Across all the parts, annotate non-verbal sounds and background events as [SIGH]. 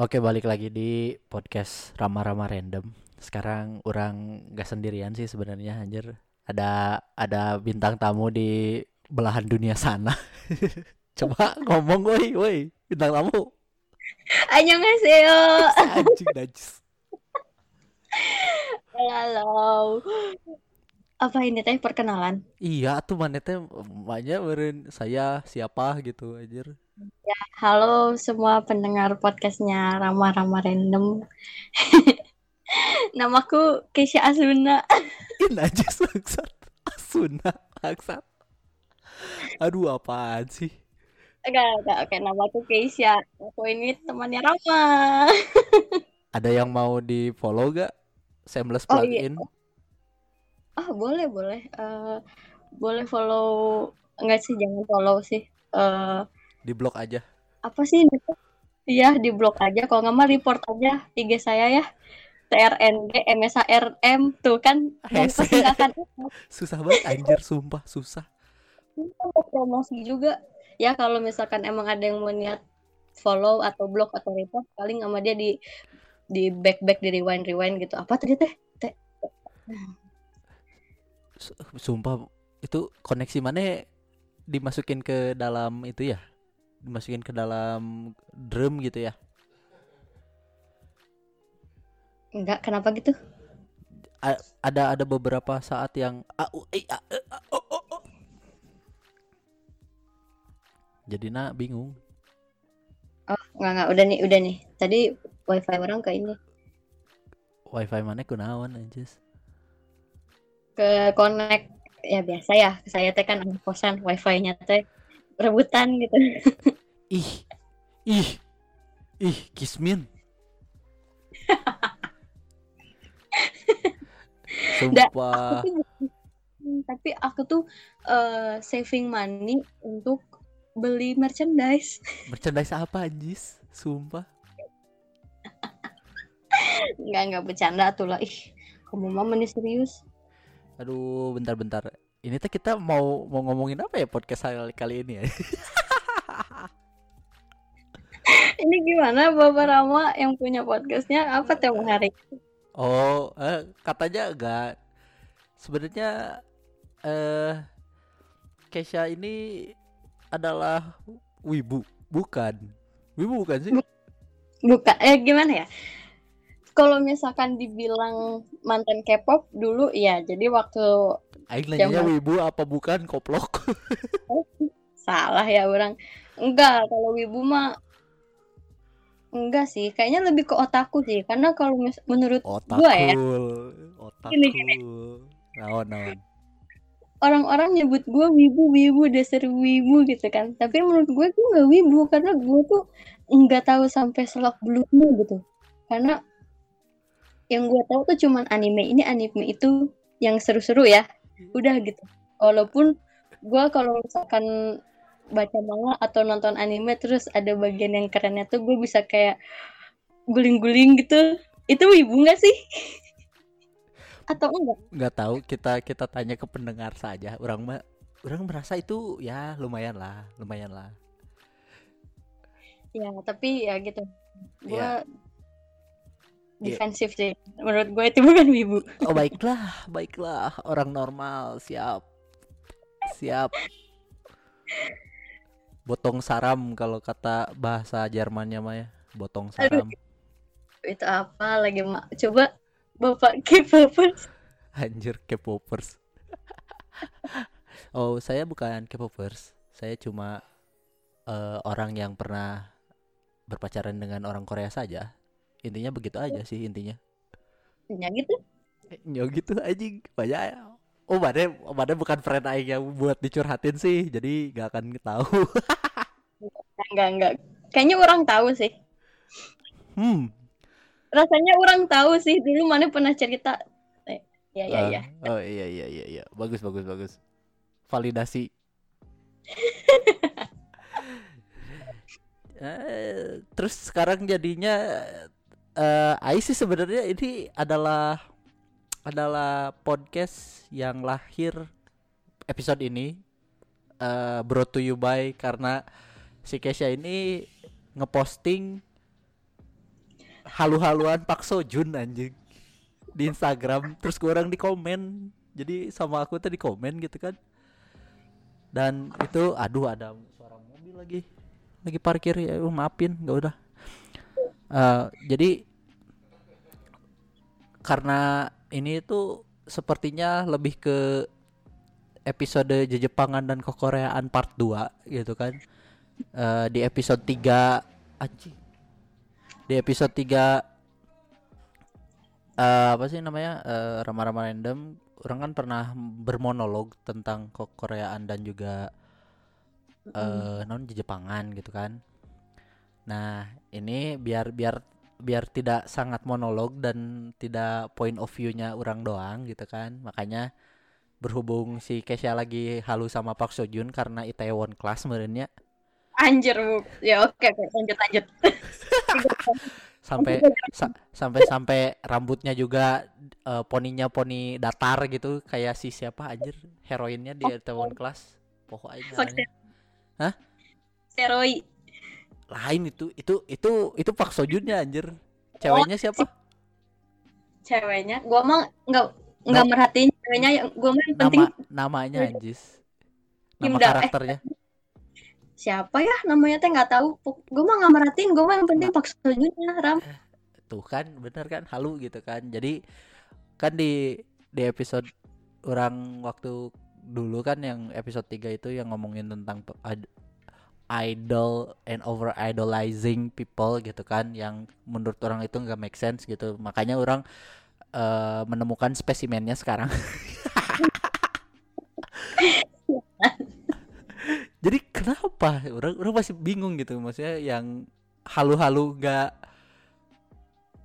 Oke balik lagi di podcast Rama-Rama Random Sekarang orang gak sendirian sih sebenarnya anjir Ada ada bintang tamu di belahan dunia sana [LAUGHS] Coba ngomong woi woi bintang tamu Annyeonghaseyo. [LAUGHS] Anjing najis Halo. Apa ini teh perkenalan? Iya tuh mana teh banyak beren saya siapa gitu anjir Halo semua pendengar podcastnya Rama Rama Random. [LAUGHS] Namaku Keisha Asuna. [LAUGHS] Ih najis bangsat Asuna bangsat Aduh apaan sih Enggak, enggak, oke namaku Keisha. Aku ini temannya Rama. [LAUGHS] Ada yang mau di follow gak? Shameless Oh, iya. plugin Ah, boleh, boleh. Eh, boleh follow enggak sih jangan follow sih. Eh, Di blog aja. Apa sih? Iya, di blog aja. Kalau nggak mah report aja IG saya ya. TRND MSARM tuh kan [LAUGHS] pasti akan Susah banget anjir sumpah susah. Mau promosi juga. Ya kalau misalkan emang ada yang mau niat follow atau blog atau report paling sama dia di di back back di rewind rewind gitu. Apa tadi teh? Teh Su- Sumpah itu koneksi mana dimasukin ke dalam itu ya dimasukin ke dalam drum gitu ya? Enggak kenapa gitu? A- ada ada beberapa saat yang e, jadi nak bingung. Oh enggak enggak udah nih udah nih. Tadi wifi orang ke ini. Wifi mana? Kunaon anjis. Ke connect. Ya biasa ya. Saya teh kan kosan wifi-nya teh rebutan gitu [LAUGHS] ih ih ih kismin [LAUGHS] sumpah aku tuh tapi aku tuh eh, saving money untuk beli merchandise [LAUGHS] merchandise apa anjis sumpah Enggak, enggak bercanda tuh lah. Ih, kamu mah meni serius. Aduh, bentar-bentar. Ini teh kita mau mau ngomongin apa ya podcast kali, kali ini ya? [LAUGHS] Ini gimana Bapak Rama yang punya podcastnya apa tema hari? Oh, eh, katanya enggak. Sebenarnya eh Kesha ini adalah wibu, bukan? Wibu bukan sih? Bukan, eh gimana ya? Kalau misalkan dibilang mantan K-pop dulu, ya jadi waktu Aing nanyanya wibu apa bukan koplok? [LAUGHS] salah ya orang. Enggak, kalau wibu mah enggak sih. Kayaknya lebih ke otaku sih. Karena kalau menurut Otakul, gua ya, otakul. Gini, Naon, naon. orang-orang nyebut gue wibu wibu dasar wibu gitu kan tapi menurut gue tuh nggak wibu karena gue tuh nggak tahu sampai selak beluknya gitu karena yang gue tahu tuh cuman anime ini anime itu yang seru-seru ya udah gitu. Walaupun gue kalau misalkan baca manga atau nonton anime terus ada bagian yang kerennya tuh gue bisa kayak guling-guling gitu. Itu wibu nggak sih? [LAUGHS] Atau enggak? Nggak tahu kita kita tanya ke pendengar saja. Orang mah orang merasa itu ya lumayan lah lumayan lah. Ya, tapi ya gitu. Gue Iya. Defensif sih. Menurut gue itu [LAUGHS] bukan wibu. oh baiklah baiklah orang normal siap siap botong saram kalau kata bahasa Jermannya mah ya botong saram Itu apa lagi, Mak? Coba Bapak K-popers. anjir K-popers [LAUGHS] oh saya bukan K-popers saya cuma eh, orang yang pernah berpacaran dengan orang Korea saja intinya begitu aja sih intinya Ya gitu. Ya gitu anjing banyak ya. Oh mana mana bukan friend aing yang buat dicurhatin sih jadi gak akan tahu Enggak, enggak. Kayaknya orang tahu sih. Hmm. Rasanya orang tahu sih dulu mana pernah cerita. Eh, ya ya Ah, ya. Oh iya iya iya iya. Bagus bagus bagus. Validasi. [LAUGHS] Eh, terus sekarang jadinya eh Ai sih sebenarnya ini adalah adalah podcast yang lahir episode ini eh brought to you by karena si Kesha ini ngeposting halu-haluan Pak Sojun anjing di Instagram. Terus gue orang di komen. Jadi sama aku tadi komen gitu kan. Dan itu aduh ada suara mobil lagi. Lagi parkir ya uh, maafin nggak udah. Eh, jadi karena ini tuh sepertinya lebih ke episode Jejepangan dan Kekoreaan part 2 gitu kan. Eh, di episode 3 anjing. Di episode 3 eh apa sih namanya eh, Rama-Rama Random orang kan pernah bermonolog tentang Koreaan dan juga eh non Jepangan gitu kan. Nah ini biar biar biar tidak sangat monolog dan tidak point of view-nya orang doang gitu kan makanya berhubung si Kesha lagi halu sama Park Sojun karena Itaewon Class sebenarnya Anjir bu. Ya oke oke lanjut lanjut. [LAUGHS] sampai sa- sampai sampai rambutnya juga eh, poninya poni datar gitu kayak si siapa anjir heroinnya di Itaewon Class pokoknya. Hah? Seroi. Lain itu itu itu itu Park Sojunnya anjir ceweknya siapa Ceweknya. Gua mah nggak nggak merhatiin ceweknya. yang- Gua mah yang penting nama namanya anjis Kim nama Da- eh. karakternya siapa ya namanya teh nggak tahu. Gua mah nggak merhatiin. Gua mah yang penting Pak Sojunnya Ram. tuh kan bener kan halu gitu kan jadi kan di di episode orang waktu dulu kan yang episode 3 itu yang ngomongin tentang ad- idol and over idolizing people gitu kan yang menurut orang itu nggak make sense gitu. Makanya orang eh, menemukan spesimennya sekarang. [LAUGHS] Jadi kenapa? Orang orang masih bingung gitu. Maksudnya yang halu-halu nggak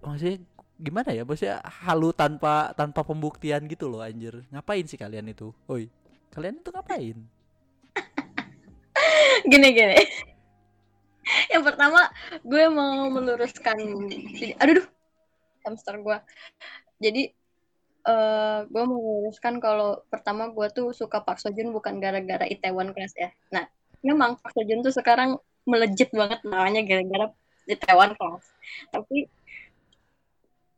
maksudnya gimana ya? Maksudnya halu tanpa tanpa pembuktian gitu loh anjir. Ngapain sih kalian itu? Oi kalian itu ngapain [LAUGHS] Gini gini. Yang pertama gue mau meluruskan. Aduh, duh, hamster gue. Jadi eh gue mau meluruskan kalau pertama gue tuh suka Park Sojun bukan gara-gara Itaewon Class ya. Nah, memang Park Sojun tuh sekarang melejit banget namanya gara-gara Itaewon Class. Tapi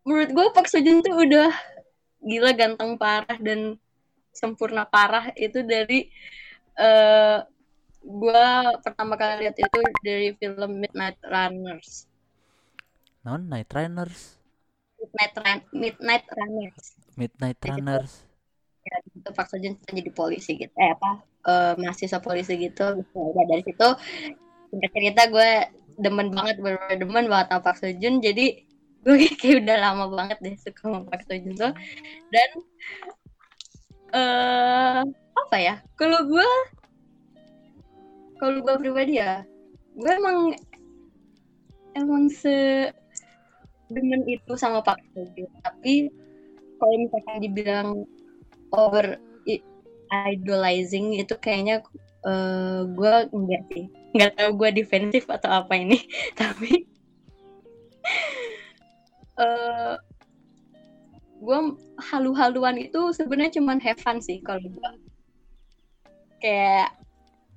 menurut gue Park Sojun tuh udah gila ganteng parah dan sempurna parah itu dari eh gue pertama kali lihat itu dari film Midnight Runners. non night runners Midnight Run Midnight Runners. midnight Jadi- runners Ya, itu Park Seo Joon jadi polisi gitu. Eh apa? eh, mahasiswa polisi gitu. Udah dari situ singkat cerita gue demen banget bener demen banget sama Park Seo Joon. Jadi gue [LAUGHS] kayak udah lama banget deh suka sama Park Seo Joon tuh. Dan eh apa ya? Kalau gue kalau gue pribadi ya, gue emang emang se demen itu sama Seo Joon. Tapi kalau misalkan dibilang over idolizing itu kayaknya eh gue enggak sih nggak tahu gue defensif atau apa ini [LAUGHS] tapi eh gue halu-haluan itu sebenarnya cuman have fun sih kalau gue kayak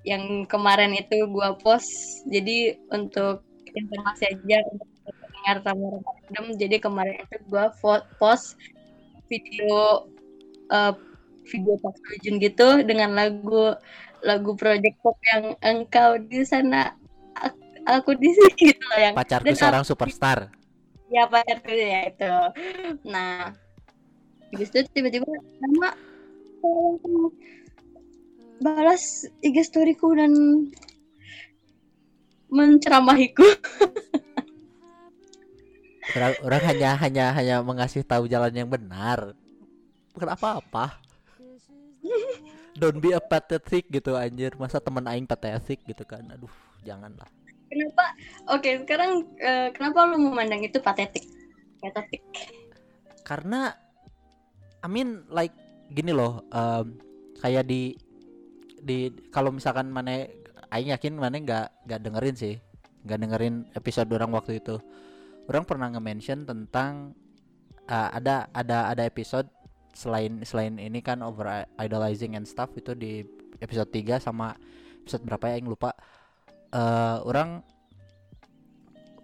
yang kemarin itu gue post. Jadi untuk informasi aja untuk pendengar tamu random jadi kemarin itu gue post video eh, video Seo Joon gitu dengan lagu lagu Project Pop yang engkau di sana ak- aku di sini [LAUGHS] gitu loh yang pacarku seorang superstar. Ya pacarku ya itu. Nah habis itu tiba-tiba nama balas IG storyku dan menceramahiku. [LAUGHS] Orang, orang hanya hanya hanya mengasih tahu jalan yang benar. Bukan apa-apa. [LAUGHS] Don't be a pathetic gitu anjir. Masa teman aing pathetic gitu kan? Aduh janganlah. Kenapa? Oke sekarang eh, kenapa lu memandang itu patetik patetik karena I mean like gini loh um, kayak di di kalau misalkan mana Aing yakin mana nggak nggak dengerin sih. Nggak dengerin episode orang waktu itu. Orang pernah nge-mention tentang uh, ada ada ada episode selain selain ini kan over idolizing and stuff itu di episode 3 sama episode berapa ya Aing lupa. Uh, orang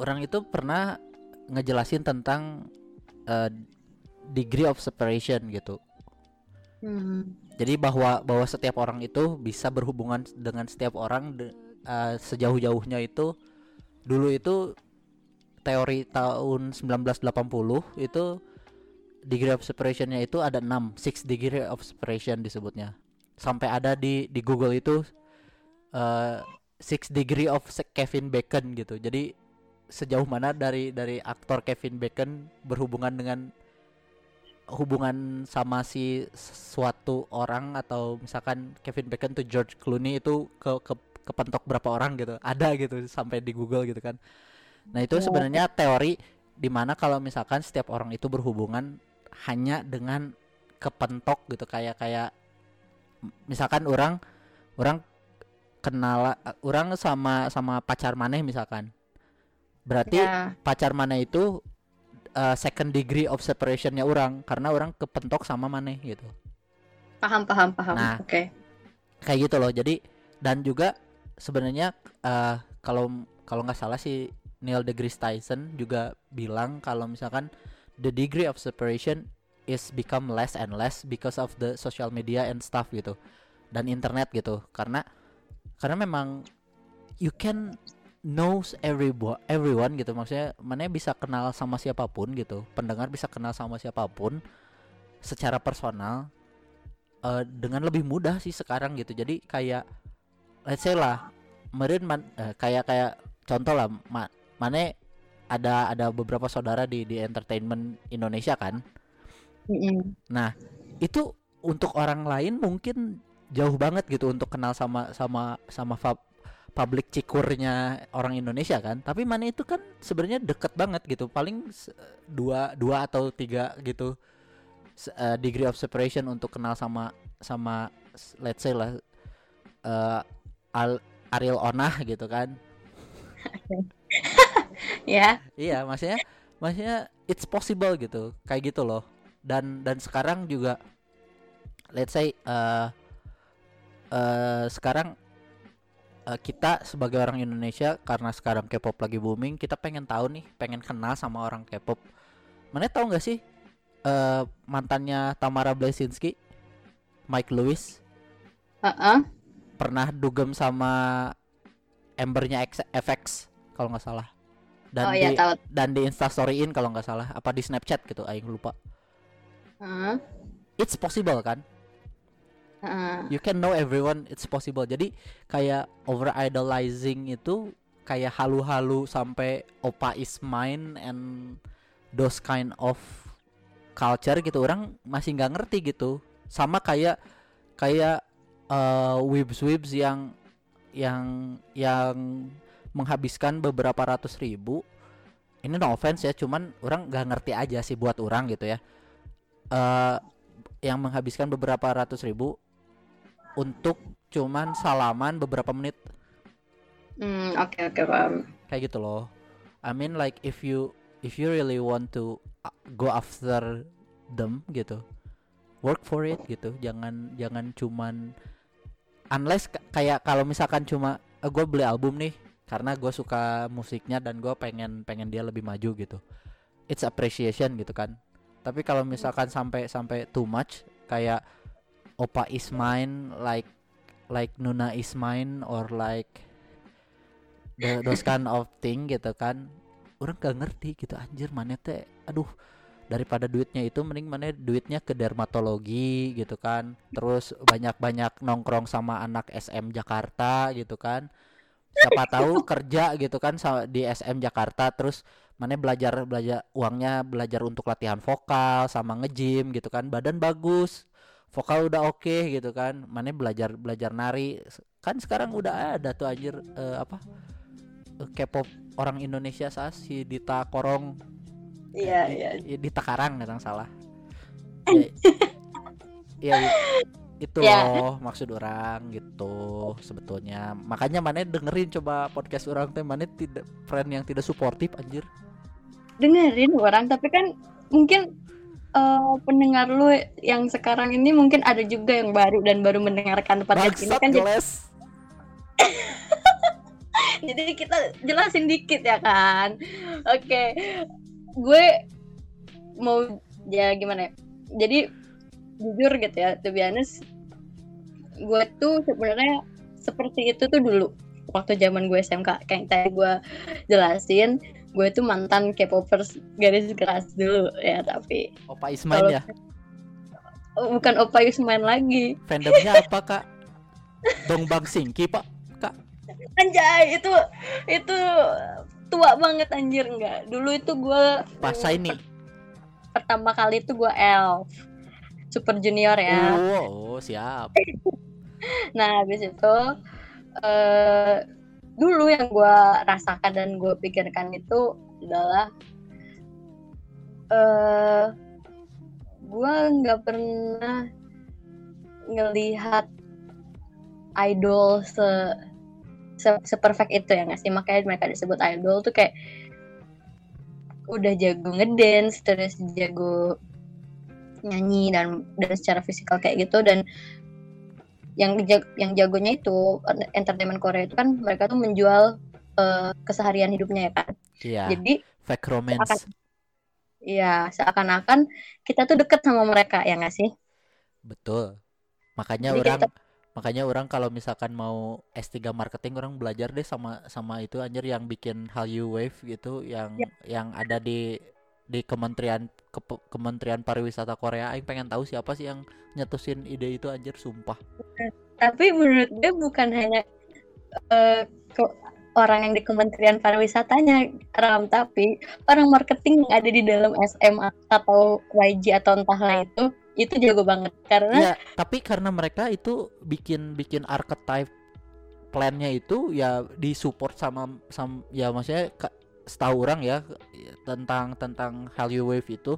orang itu pernah ngejelasin tentang uh, degree of separation gitu. Hmm. Jadi bahwa bahwa setiap orang itu bisa berhubungan dengan setiap orang de- uh, sejauh-jauhnya itu dulu itu teori tahun 1980 itu degree of separationnya itu ada 6 six degree of separation disebutnya. Sampai ada di di Google itu uh, six degree of Kevin Bacon gitu. Jadi sejauh mana dari dari aktor Kevin Bacon berhubungan dengan hubungan sama si suatu orang atau misalkan Kevin Bacon tuh George Clooney itu ke ke kepentok berapa orang gitu. Ada gitu sampai di Google gitu kan. Nah itu Oh. sebenarnya teori di mana kalau misalkan setiap orang itu berhubungan hanya dengan kepentok gitu kayak kayak misalkan orang orang kenal orang sama sama pacar maneh misalkan. Berarti Ya, pacar mana itu uh, second degree of separationnya orang karena orang kepentok sama maneh gitu. Paham paham paham. Nah. oke. kayak gitu loh. Jadi dan juga sebenarnya uh, kalau kalau nggak salah si Neil deGrasse Tyson juga bilang kalau misalkan the degree of separation is become less and less because of the social media and stuff gitu dan internet gitu. Karena karena memang you can knows everyone everyone gitu. Maksudnya mana bisa kenal sama siapa pun gitu. Pendengar bisa kenal sama siapa pun secara personal eh, dengan lebih mudah sih sekarang gitu. Jadi kayak let's say lah meren man- eh, kayak kayak contoh lah ma, mana ada ada beberapa saudara di di entertainment Indonesia kan? Mm-mm. itu untuk orang lain mungkin jauh banget gitu untuk kenal sama sama sama public cikurnya orang Indonesia kan. Tapi mana itu kan sebenarnya deket banget gitu. Paling dua dua atau tiga gitu. Eh, degree of separation untuk kenal sama sama let's say lah eh, Al- Ariel Onah gitu kan. [LAUGHS] Ya. Iya, maksudnya maksudnya it's possible gitu. Kayak gitu loh. Dan dan sekarang juga let's say eh eh, sekarang eh, kita sebagai orang Indonesia karena sekarang K-pop lagi booming, kita pengen tahu nih, pengen kenal sama orang K-pop. Mana tahu nggak sih eh mantannya Tamara Blesinski, Mike Lewis Heeh. pernah dugem sama Embernya X- FX kalau nggak salah. Dan oh ya di tahu dan di instastoryin kalau nggak salah apa di Snapchat gitu aing lupa Heeh. it's possible kan Heeh. you can know everyone it's possible. Jadi kayak over idolizing itu kayak halu-halu sampai opa is mine and those kind of culture gitu. Orang masih nggak ngerti gitu. Sama kayak kayak uh, wibs wibs yang yang yang menghabiskan beberapa ratus ribu. Ini no offense ya cuman orang nggak ngerti aja sih buat orang gitu ya. Eh yang menghabiskan beberapa ratus ribu untuk cuman salaman beberapa menit. Hmm, oke oke paham. Kayak gitu loh. I mean like if you if you really want to uh, go after them gitu work for it gitu. Jangan jangan cuman unless kayak kalau misalkan cuma gue beli album nih karena gue suka musiknya dan gue pengen pengen dia lebih maju gitu. It's appreciation gitu kan. Tapi kalau misalkan sampai sampai too much kayak opa is mine like like nuna is mine or like the, those [LAUGHS] kind of thing gitu kan. Orang gak ngerti gitu anjir mana teh aduh daripada duitnya itu mending mana duitnya ke dermatologi gitu kan. Terus banyak-banyak nongkrong sama anak SM Jakarta gitu kan. Siapa tahu [LAUGHS] kerja gitu kan di SM Jakarta terus mana belajar belajar uangnya belajar untuk latihan vokal sama nge-gym gitu kan. Badan bagus vokal udah oke gitu kan. Mana belajar belajar nari. Kan sekarang udah ada tuh anjir eh, apa eh, K-pop orang Indonesia sah si Dita Korong. Iya, I- iya. i- Dita Karang nggak salah. [LAUGHS] Ya, ya, i- itu Ya. loh maksud orang gitu sebetulnya. Makanya mana dengerin coba podcast orang teh. Mana tidak friend yang tidak suportif anjir. Dengerin orang, tapi kan mungkin eh, pendengar lu yang sekarang ini mungkin ada juga yang baru dan baru mendengarkan podcast ini kan. Jadi, [LAUGHS] jadi kita jelasin dikit ya kan. Oke. Gue mau ya gimana ya? Jadi jujur gitu ya, to be honest, gue tuh sebenarnya seperti itu tuh dulu waktu zaman gue SMK kayak tadi gue jelasin gue tuh mantan K-popers garis keras dulu ya tapi Opa Ismail Kalau- ya? Oh, bukan Opa Yusman lagi. Fandomnya apa kak? [LAUGHS] Dongbang Singki pak. Anjay itu itu tua banget anjir enggak. Dulu itu gue Pasa ini pertama kali itu gue Elf. Super Junior ya. Oh, oh siap. [LAUGHS] Nah, habis itu eh dulu yang gue rasakan dan gue pikirkan itu adalah eh gue nggak pernah ngelihat idol se se, seperfect itu ya nggak sih? Makanya mereka disebut idol tuh kayak udah jago ngedance terus jago nyanyi dan dan secara fisikal kayak gitu dan yang jag- yang jagonya itu entertainment Korea itu kan mereka tuh menjual eh, keseharian hidupnya ya kan. iya Jadi fake romance ya seakan-akan kita tuh deket sama mereka ya nggak sih? betul makanya Jadi orang kita- makanya orang kalau misalkan mau S3 marketing orang belajar deh sama sama itu anjir yang bikin Hallyu Wave gitu yang Ya. yang ada di di Kementerian Kepe- Kementerian Pariwisata Korea aing pengen tahu siapa sih yang nyetusin ide itu anjir sumpah. Tapi menurut gue bukan hanya eh, ke- orang yang di Kementerian Pariwisatanya Ram, tapi orang marketing yang ada di dalam SMA atau YG atau entahlah itu itu jago banget. Karena ya tapi karena mereka itu bikin bikin archetype plannya itu ya disupport sama sama ya maksudnya setahu orang ya tentang tentang Hallyu Wave itu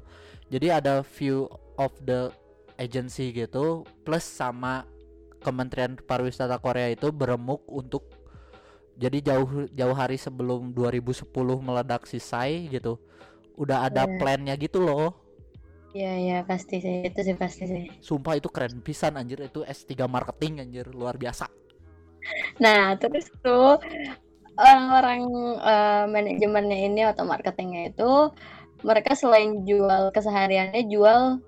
jadi ada view of the agency gitu plus sama Kementerian Pariwisata Korea itu beremuk untuk jadi jauh jauh hari sebelum 2010 meledak si Sai gitu udah ada Iya. plannya gitu loh ya ya pasti sih itu sih pasti sih. Sumpah itu keren pisan anjir itu S3 marketing anjir luar biasa. Nah, terus tuh orang-orang eh, manajemennya ini atau marketingnya itu mereka selain jual kesehariannya jual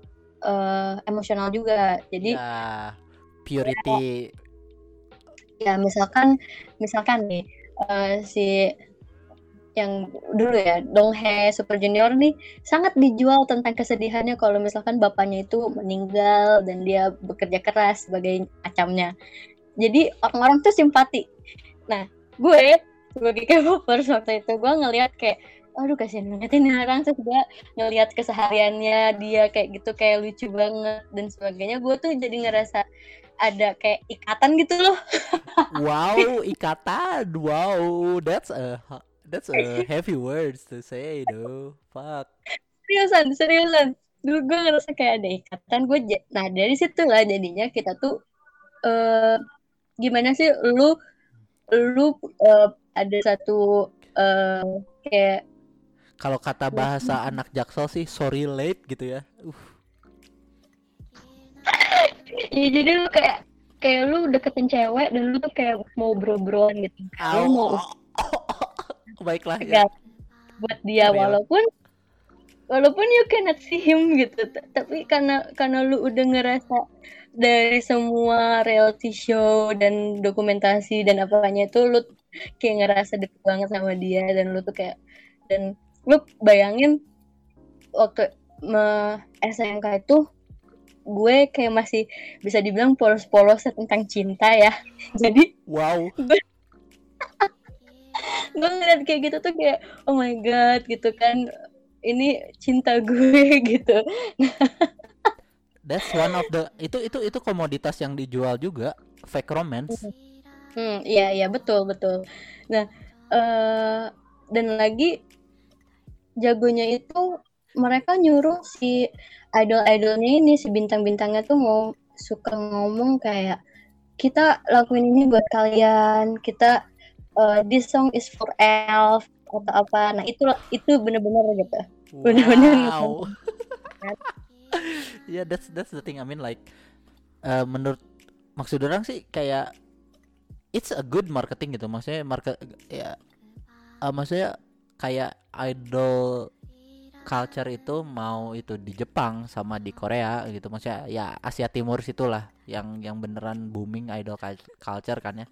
eh, emosional juga. Jadi Ya purity ya misalkan misalkan nih eh, si yang dulu ya Donghae Super Junior nih sangat dijual tentang kesedihannya kalau misalkan bapaknya itu meninggal dan dia bekerja keras sebagai acamnya. Jadi orang-orang tuh simpati. Nah, gue sebagai K-popers waktu itu. Gue ngelihat kayak aduh kasihan banget ini orang. Terus gue ngelihat kesehariannya dia kayak gitu kayak lucu banget dan sebagainya. Gue tuh jadi ngerasa ada kayak ikatan gitu loh. [LAUGHS] Wow ikatan. Wow that's a that's a heavy words to say though. Fuck. Seriusan seriusan. Dulu gue ngerasa kayak ada ikatan. Gue nah dari situ lah jadinya kita tuh eh gimana sih lu lu eh, ada satu eh kayak kalau kata bahasa anak jaksel sih sorry late gitu ya. Uh. Ya jadi lu kayak kayak lu deketin cewek dan lu tuh kayak mau bro-broan gitu. Lu mau [LAUGHS] baiklah ya. Buat dia Real. walaupun walaupun you cannot see him gitu. Tapi karena karena lu udah ngerasa dari semua reality show dan dokumentasi dan apanya itu lu kayak ngerasa deket banget sama dia dan lu tuh kayak dan lu bayangin waktu me SMK itu gue kayak masih bisa dibilang polos-polos tentang cinta ya. [LAUGHS] Jadi wow. [LAUGHS] gue ngeliat kayak gitu tuh kayak oh my god gitu kan. Ini cinta gue [LAUGHS] gitu that's one of the itu itu itu komoditas yang dijual juga fake romance. Hmm. Iya iya betul betul. Nah eh dan lagi jagonya itu mereka nyuruh si idol-idolnya ini si bintang-bintangnya tuh mau suka ngomong kayak kita lakuin ini buat kalian kita eh, this song is for elf atau apa. Nah itu itu bener-bener gitu. Bener-bener Wow. [LAUGHS] [LAUGHS] yeah, that's that's the thing. I mean like eh, menurut maksud orang sih kayak it's a good marketing gitu. Maksudnya market ya eh, maksudnya kayak idol culture itu mau itu di Jepang sama di Korea gitu. Maksudnya ya Asia Timur situlah yang yang beneran booming idol cul- culture kan ya.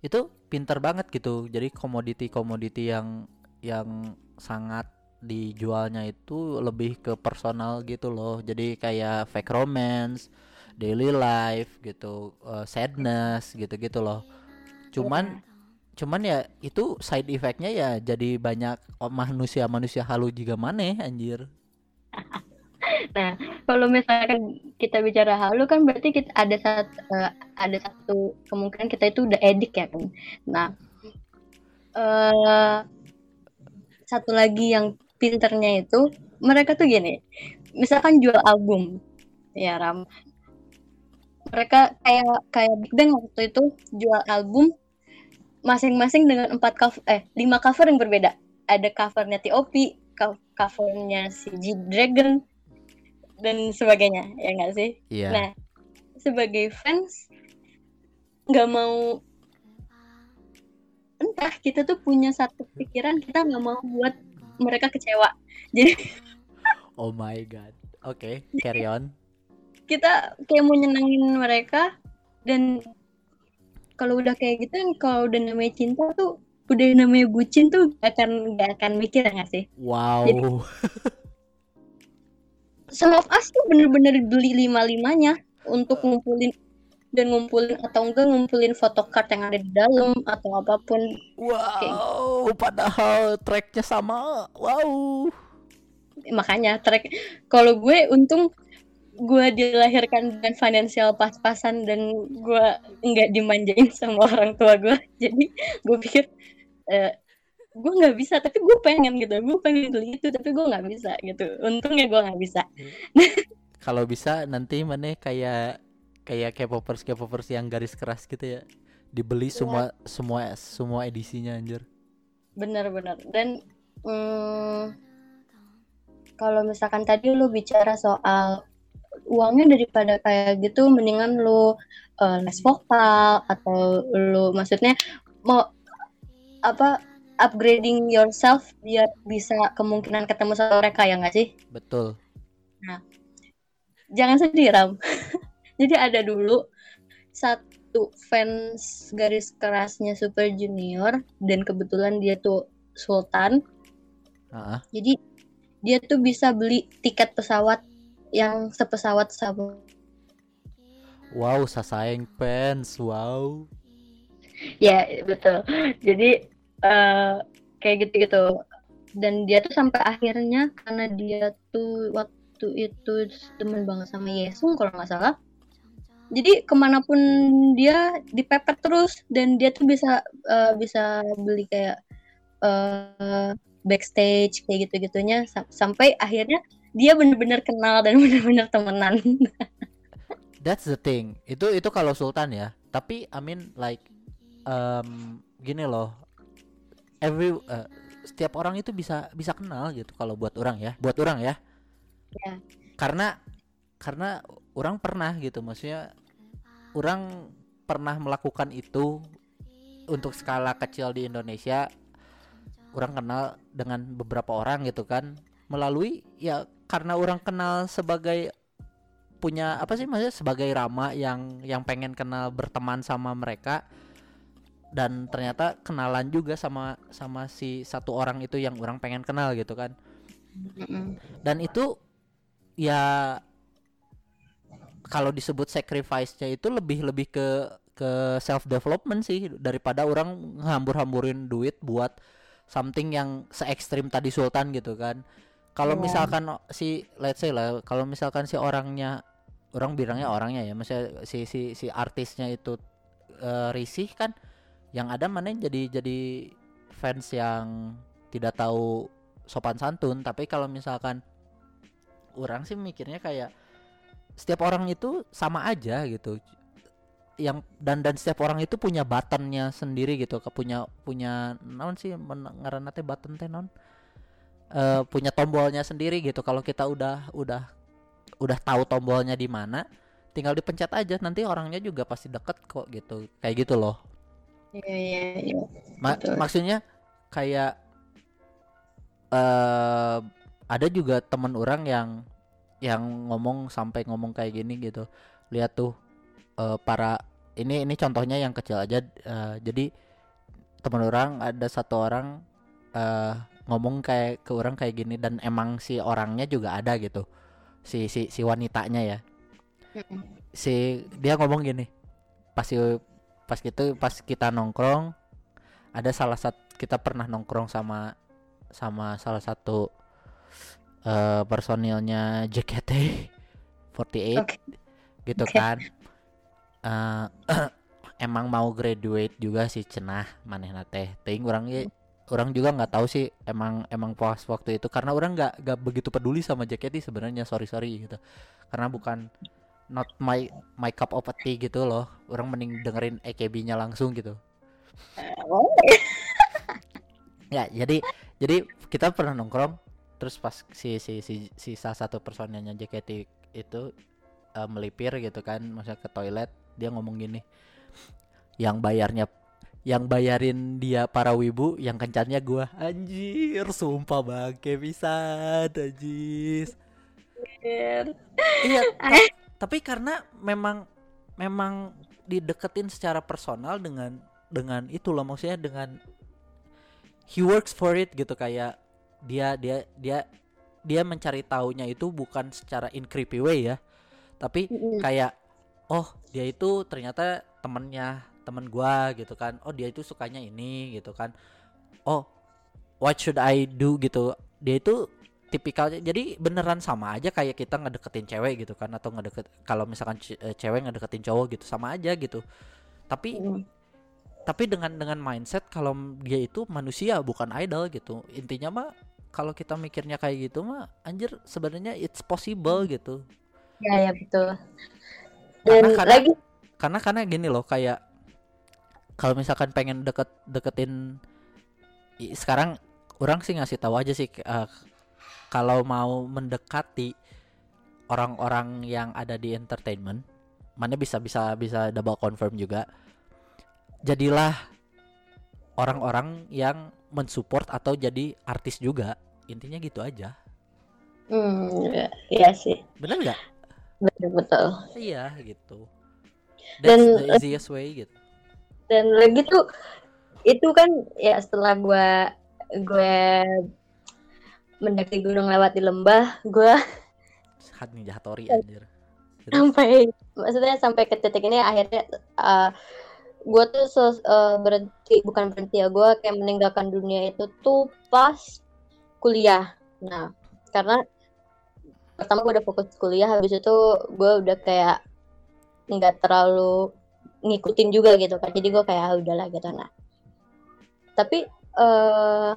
Itu pinter banget gitu. Jadi komoditi-komoditi yang yang sangat dijualnya itu lebih ke personal gitu loh. Jadi kayak fake romance daily life gitu uh, sadness gitu-gitu loh. Cuman cuman ya itu side effectnya ya jadi banyak manusia-manusia halu juga maneh anjir. [LAUGHS] Nah, kalau misalkan kita bicara halu kan berarti kita ada satu ada satu kemungkinan kita itu udah edik ya kan. Nah, eh satu lagi yang pinternya itu mereka tuh gini, misalkan jual album, ya Ram. Mereka kayak kayak Big Bang waktu itu jual album masing-masing dengan empat cover eh lima cover yang berbeda. Ada covernya T.O.P, co- covernya si G Dragon dan sebagainya, ya nggak sih? iya Nah, sebagai fans nggak mau entah kita tuh punya satu pikiran kita nggak mau buat mereka kecewa. [LAUGHS] Jadi oh my god oke carry on kita kayak mau nyenengin mereka dan kalau udah kayak gitu kalau udah namanya cinta tuh udah namanya bucin tuh gak akan gak akan mikir ya nggak sih? wow [LAUGHS] Some of us tuh bener-bener beli lima-limanya untuk ngumpulin dan ngumpulin atau enggak ngumpulin photocard yang ada di dalam atau apa pun. Wow padahal tracknya sama. Wow. Makanya track kalau gue untung gue dilahirkan dengan finansial pas-pasan dan gue nggak dimanjain sama orang tua gue. [LAUGHS] Jadi gue pikir eh, gue nggak bisa tapi gue pengen gitu. Gue pengen beli itu tapi gue nggak bisa gitu. Untungnya gue nggak bisa. Kalau bisa nanti mana kayak kayak K-popers K-popers yang garis keras gitu ya. Dibeli semua semua semua edisinya anjir. Bener-bener dan mm, kalau misalkan tadi lu bicara soal uangnya daripada kayak gitu mendingan lu eh, les vokal atau lu maksudnya mau apa upgrading yourself biar bisa kemungkinan ketemu sama mereka ya nggak sih? Betul. Jangan sedih Ram [LAUGHS] jadi ada dulu satu fans garis kerasnya Super Junior dan kebetulan dia tuh Sultan Ah, Jadi dia tuh bisa beli tiket pesawat yang sepesawat sama wow sasaeng fans wow ya betul. Jadi eh, kayak gitu-gitu. Dan dia tuh sampai akhirnya karena dia tuh waktu itu temen banget sama Yesung kalau nggak salah. Jadi ke mana pun dia dipepet terus dan dia tuh bisa eh, bisa beli kayak eh, backstage kayak gitu-gitunya. Sam- sampai akhirnya dia bener-bener kenal dan [LAUGHS] bener-bener temenan. that's the thing. Itu itu kalau Sultan ya. Tapi I mean like um, gini loh. Every uh, setiap orang itu bisa bisa kenal gitu kalau buat orang ya. Buat orang ya. Ya. karena karena orang pernah gitu maksudnya orang pernah melakukan itu untuk skala kecil di Indonesia. Orang kenal dengan beberapa orang gitu kan. Melalui ya karena orang kenal sebagai punya apa sih maksudnya sebagai Rama yang yang pengen kenal berteman sama mereka. Dan ternyata kenalan juga sama sama si satu orang itu yang orang pengen kenal gitu kan. Dan itu ya kalau disebut sacrifice-nya itu lebih lebih ke ke self development sih daripada orang ngambur-hamburin duit buat something yang se ekstrim tadi Sultan gitu kan kalau Iya. misalkan si let's say lah kalau misalkan si orangnya orang bilangnya orangnya ya maksudnya si si si artisnya itu eh, risih kan yang ada mana jadi jadi fans yang tidak tahu sopan santun tapi kalau misalkan orang sih mikirnya kayak setiap orang itu sama aja gitu. Yang dan dan setiap orang itu punya buttonnya sendiri gitu. Ke punya punya non sih ngaranna teh button teh non? Eh punya tombolnya sendiri gitu. Kalau kita udah udah udah tahu tombolnya di mana tinggal dipencet aja. Nanti orangnya juga pasti deket kok gitu. Kayak gitu loh. Iya iya iya. Ma- Betul. maksudnya kayak eh ada juga temen orang yang yang ngomong sampai ngomong kayak gini gitu. Lihat tuh eh, para ini ini contohnya yang kecil aja eh, jadi temen orang ada satu orang eh ngomong kayak ke orang kayak gini dan emang si orangnya juga ada gitu. Si si si wanitanya ya. Si dia ngomong gini pasti pas gitu pas kita nongkrong ada salah satu kita pernah nongkrong sama sama salah satu eh personilnya JKT48 Oke. gitu Oke. kan. Eh, [CLEARS THROAT] emang mau graduate juga sih cenah manehna teh. Teuing urang ge orang juga nggak tahu sih emang emang pas waktu itu. Karena orang nggak nggak begitu peduli sama JKT sebenarnya sorry sorry gitu. Karena bukan not my my cup of tea gitu loh. Orang mending dengerin AKB-nya langsung gitu. Oh, [LAUGHS] ya jadi jadi kita pernah nongkrong terus pas si si si, si salah satu personilnya JKT itu eh, melipir gitu kan maksudnya ke toilet dia ngomong gini yang bayarnya yang bayarin dia para wibu yang kencannya gua. Anjir sumpah bangke bisa anjir. Iya [LAUGHS] ta- tapi karena memang memang dideketin secara personal dengan dengan itu loh maksudnya dengan he works for it gitu kayak dia dia dia dia mencari taunya itu bukan secara in creepy way ya. Tapi kayak oh dia itu ternyata temennya temen gua gitu kan. Oh dia itu sukanya ini gitu kan. Oh what should I do gitu. Dia itu tipikalnya jadi beneran sama aja kayak kita ngedeketin cewek gitu kan. Atau ngedeket kalau misalkan eh, cewek ngedeketin cowok gitu sama aja gitu. Tapi Mm. tapi dengan dengan mindset kalau dia itu manusia bukan idol gitu. Intinya mah kalau kita mikirnya kayak gitu mah anjir sebenarnya it's possible gitu. Ya ya betul. Karena- Dan karena- lagi karena karena gini loh kayak kalau misalkan pengen deket deketin sekarang orang sih ngasih tahu aja sih eh, kalau mau mendekati orang-orang yang ada di entertainment mana bisa bisa bisa double confirm juga. Jadilah orang-orang yang mensupport atau jadi artis juga intinya gitu aja. Hmm, ya, iya sih. bener nggak? Betul betul. iya gitu. Dan- that's the easiest way gitu. Dan lagi tuh itu kan ya setelah gua gue mendaki gunung lewat di lembah, gua [LAUGHS] Hat Ninja Hattori anjir. Sampai maksudnya sampai ke titik ini akhirnya uh, gue tuh sos- uh, berhenti bukan berhenti ya gue kayak meninggalkan dunia itu tuh pas kuliah. Nah karena pertama gue udah fokus kuliah habis itu gue udah kayak nggak terlalu ngikutin juga gitu kan. Jadi gue kayak ah, udahlah gitu. Nah tapi eh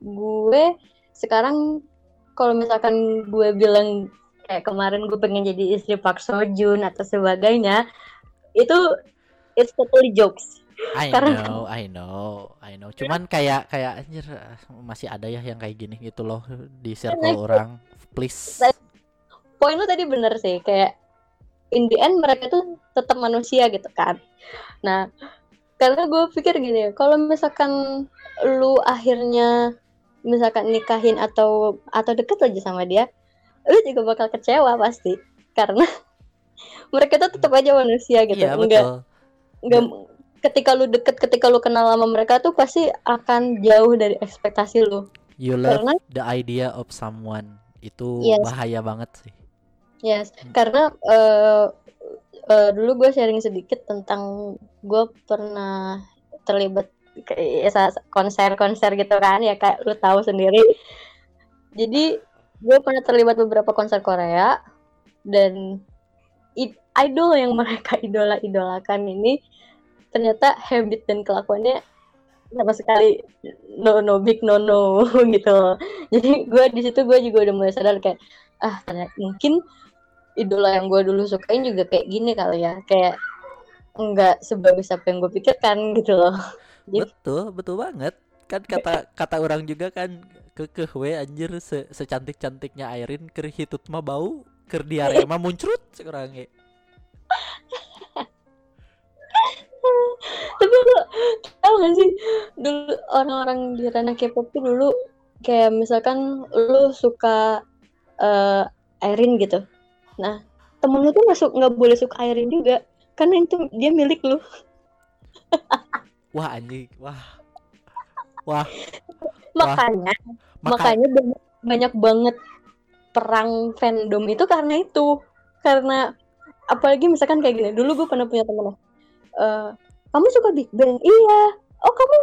gue sekarang kalau misalkan gue bilang kayak kemarin gue pengen jadi istri Park Seo Joon atau sebagainya itu it's totally jokes I Karena- know, I know, I know. Cuman kayak kayak anjir masih ada ya yang kayak gini gitu loh di circle orang. Please. poin lu tadi bener sih kayak in the end mereka tuh tetap manusia gitu kan nah karena gue pikir gini kalau misalkan lu akhirnya misalkan nikahin atau atau deket aja sama dia lu juga bakal kecewa pasti karena [LAUGHS] mereka tuh tetap aja manusia gitu Iya, enggak betul. enggak ketika lu deket ketika lu kenal sama mereka tuh pasti akan jauh dari ekspektasi lu You love karena the idea of someone. Itu Yes. bahaya banget sih. Yes, Hmm. karena eh eh, dulu gue sharing sedikit tentang gue pernah terlibat kayak sa- konser-konser gitu kan ya kayak lu tahu sendiri. Jadi gue pernah terlibat beberapa konser Korea dan idol yang mereka [LAUGHS] idola-idolakan ini ternyata habit dan kelakuannya sama sekali no no big no no [LAUGHS] gitu. Jadi gue di situ gue juga udah mulai sadar kayak ah ternyata mungkin idola yang gue dulu sukain juga kayak gini kali ya. Kayak nggak sebagus apa yang gue pikirkan gitu loh. Jadi- betul betul banget. Kan kata kata orang juga kan kekeh we anjir se secantik cantiknya Airin ker hitut mah bau ker diare mah muncrut sekarang ge. [LAUGHS] tapi lu tau gak sih dulu orang-orang di ranah K-pop tuh dulu kayak misalkan lu suka eh Airin gitu. Nah temen lu tuh su- nggak boleh suka Airin juga karena itu dia milik lu. [LAUGHS] Wah anjing. Wah. Wah. Makanya maka makanya banyak, banyak banget perang fandom itu karena itu. Karena apalagi misalkan kayak gini dulu gue pernah punya temen eh kamu suka Big Bang? Iya. Oh kamu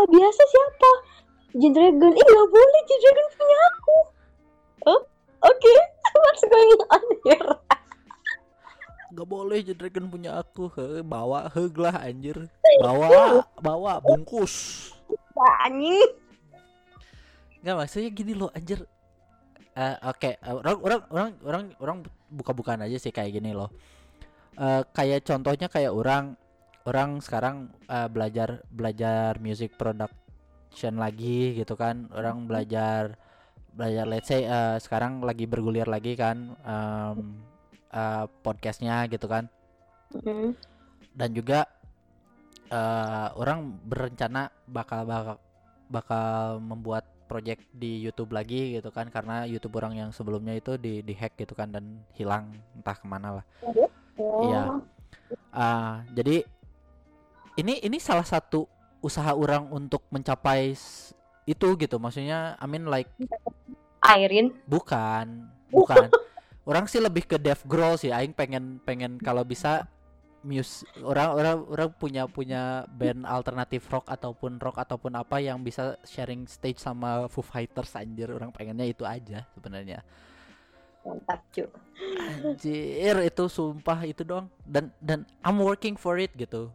eh, biasa siapa? G-Dragon iya nggak boleh G-Dragon punya aku. Oh oke. What's going on here nggak boleh jadi Dragon punya aku. He, bawa heg lah anjir. [LAUGHS] Bawa bawa bungkus. Anjing. Nggak maksudnya gini loh anjir. Eh, oke. Eh, orang orang orang orang orang buka-bukaan aja sih kayak gini loh. Eh, kayak contohnya kayak orang orang sekarang eh, belajar belajar music production lagi gitu kan. Orang belajar belajar let's say eh, sekarang lagi bergulir lagi kan em, eh, podcastnya gitu kan. Mm, dan juga eh orang berencana bakal bakal bakal membuat project di YouTube lagi gitu kan. Karena YouTube orang yang sebelumnya itu di di hack gitu kan dan hilang entah ke mana lah. Iya. oh, Ah, jadi ini ini salah satu usaha orang untuk mencapai itu gitu. Maksudnya I mean like Airin? Bukan [LAUGHS] bukan. Orang sih lebih ke dev growl sih. Aing pengen pengen kalau bisa mus orang orang orang punya punya band alternatif rock ataupun rock ataupun apa yang bisa sharing stage sama Foo Fighters anjir. Orang pengennya itu aja sebenarnya. Mantap cuy anjir itu sumpah itu doang. Dan dan I'm working for it gitu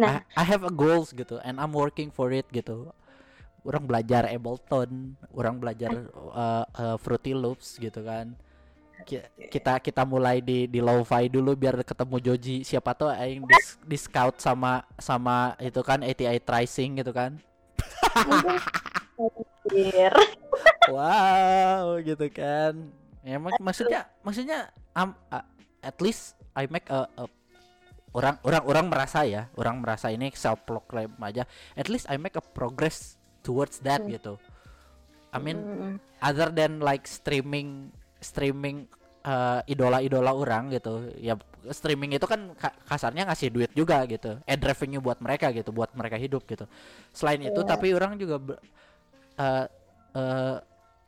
Nah. I, I have a goals gitu and I'm working for it gitu. Orang belajar Ableton orang belajar uh, uh, Fruity Loops gitu kan. Ki- kita kita mulai di di lo-fi dulu biar ketemu Joji. Siapa tahu aing di, di scout sama sama itu kan ATI tracing gitu kan? [LAUGHS] Wow gitu kan. Ya mak- maksudnya maksudnya am a- at least I make a, a- orang orang orang merasa ya orang merasa ini self proclaim aja at least I make a progress towards that Hmm. gitu I mean Mm, other than like streaming streaming uh, idola-idola orang gitu ya streaming itu kan ka- kasarnya ngasih duit juga gitu ad revenue buat mereka gitu buat mereka hidup gitu selain itu Iya. tapi orang juga uh, uh,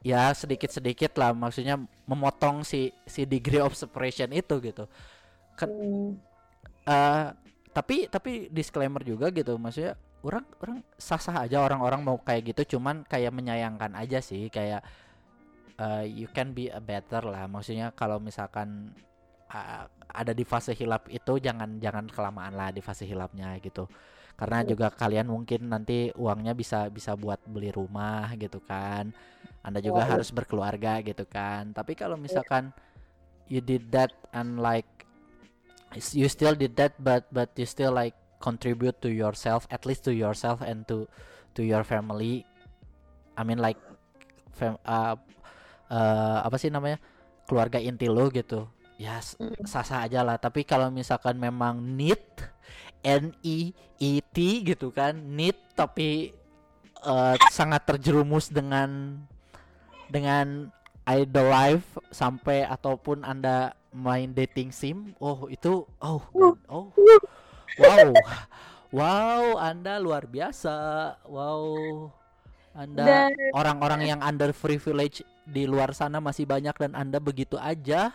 ya sedikit-sedikit lah maksudnya memotong si si degree of separation itu gitu mm. Eh tapi tapi disclaimer juga gitu maksudnya orang orang sah-sah aja orang-orang mau kayak gitu cuman kayak menyayangkan aja sih kayak eh, you can be a better lah. Maksudnya kalau misalkan ah, ada di fase hilap itu jangan jangan kelamaan lah di fase hilapnya gitu. Karena Iya. juga kalian mungkin nanti uangnya bisa bisa buat beli rumah gitu kan. Anda juga Iya. harus berkeluarga gitu kan. Tapi kalau misalkan you did that and like you still did that but but you still like contribute to yourself at least to yourself and to to your family. I mean like fam uh, uh, apa sih namanya keluarga inti lo gitu. Ya s- Mm. sah-sah aja lah. Tapi kalau misalkan memang need N E E T gitu kan need tapi uh, sangat terjerumus dengan dengan idol life sampai ataupun anda main dating sim? Oh itu oh oh. Wow. Wow anda luar biasa. Wow. Anda Dan orang-orang yang under privilege di luar sana masih banyak dan anda begitu aja.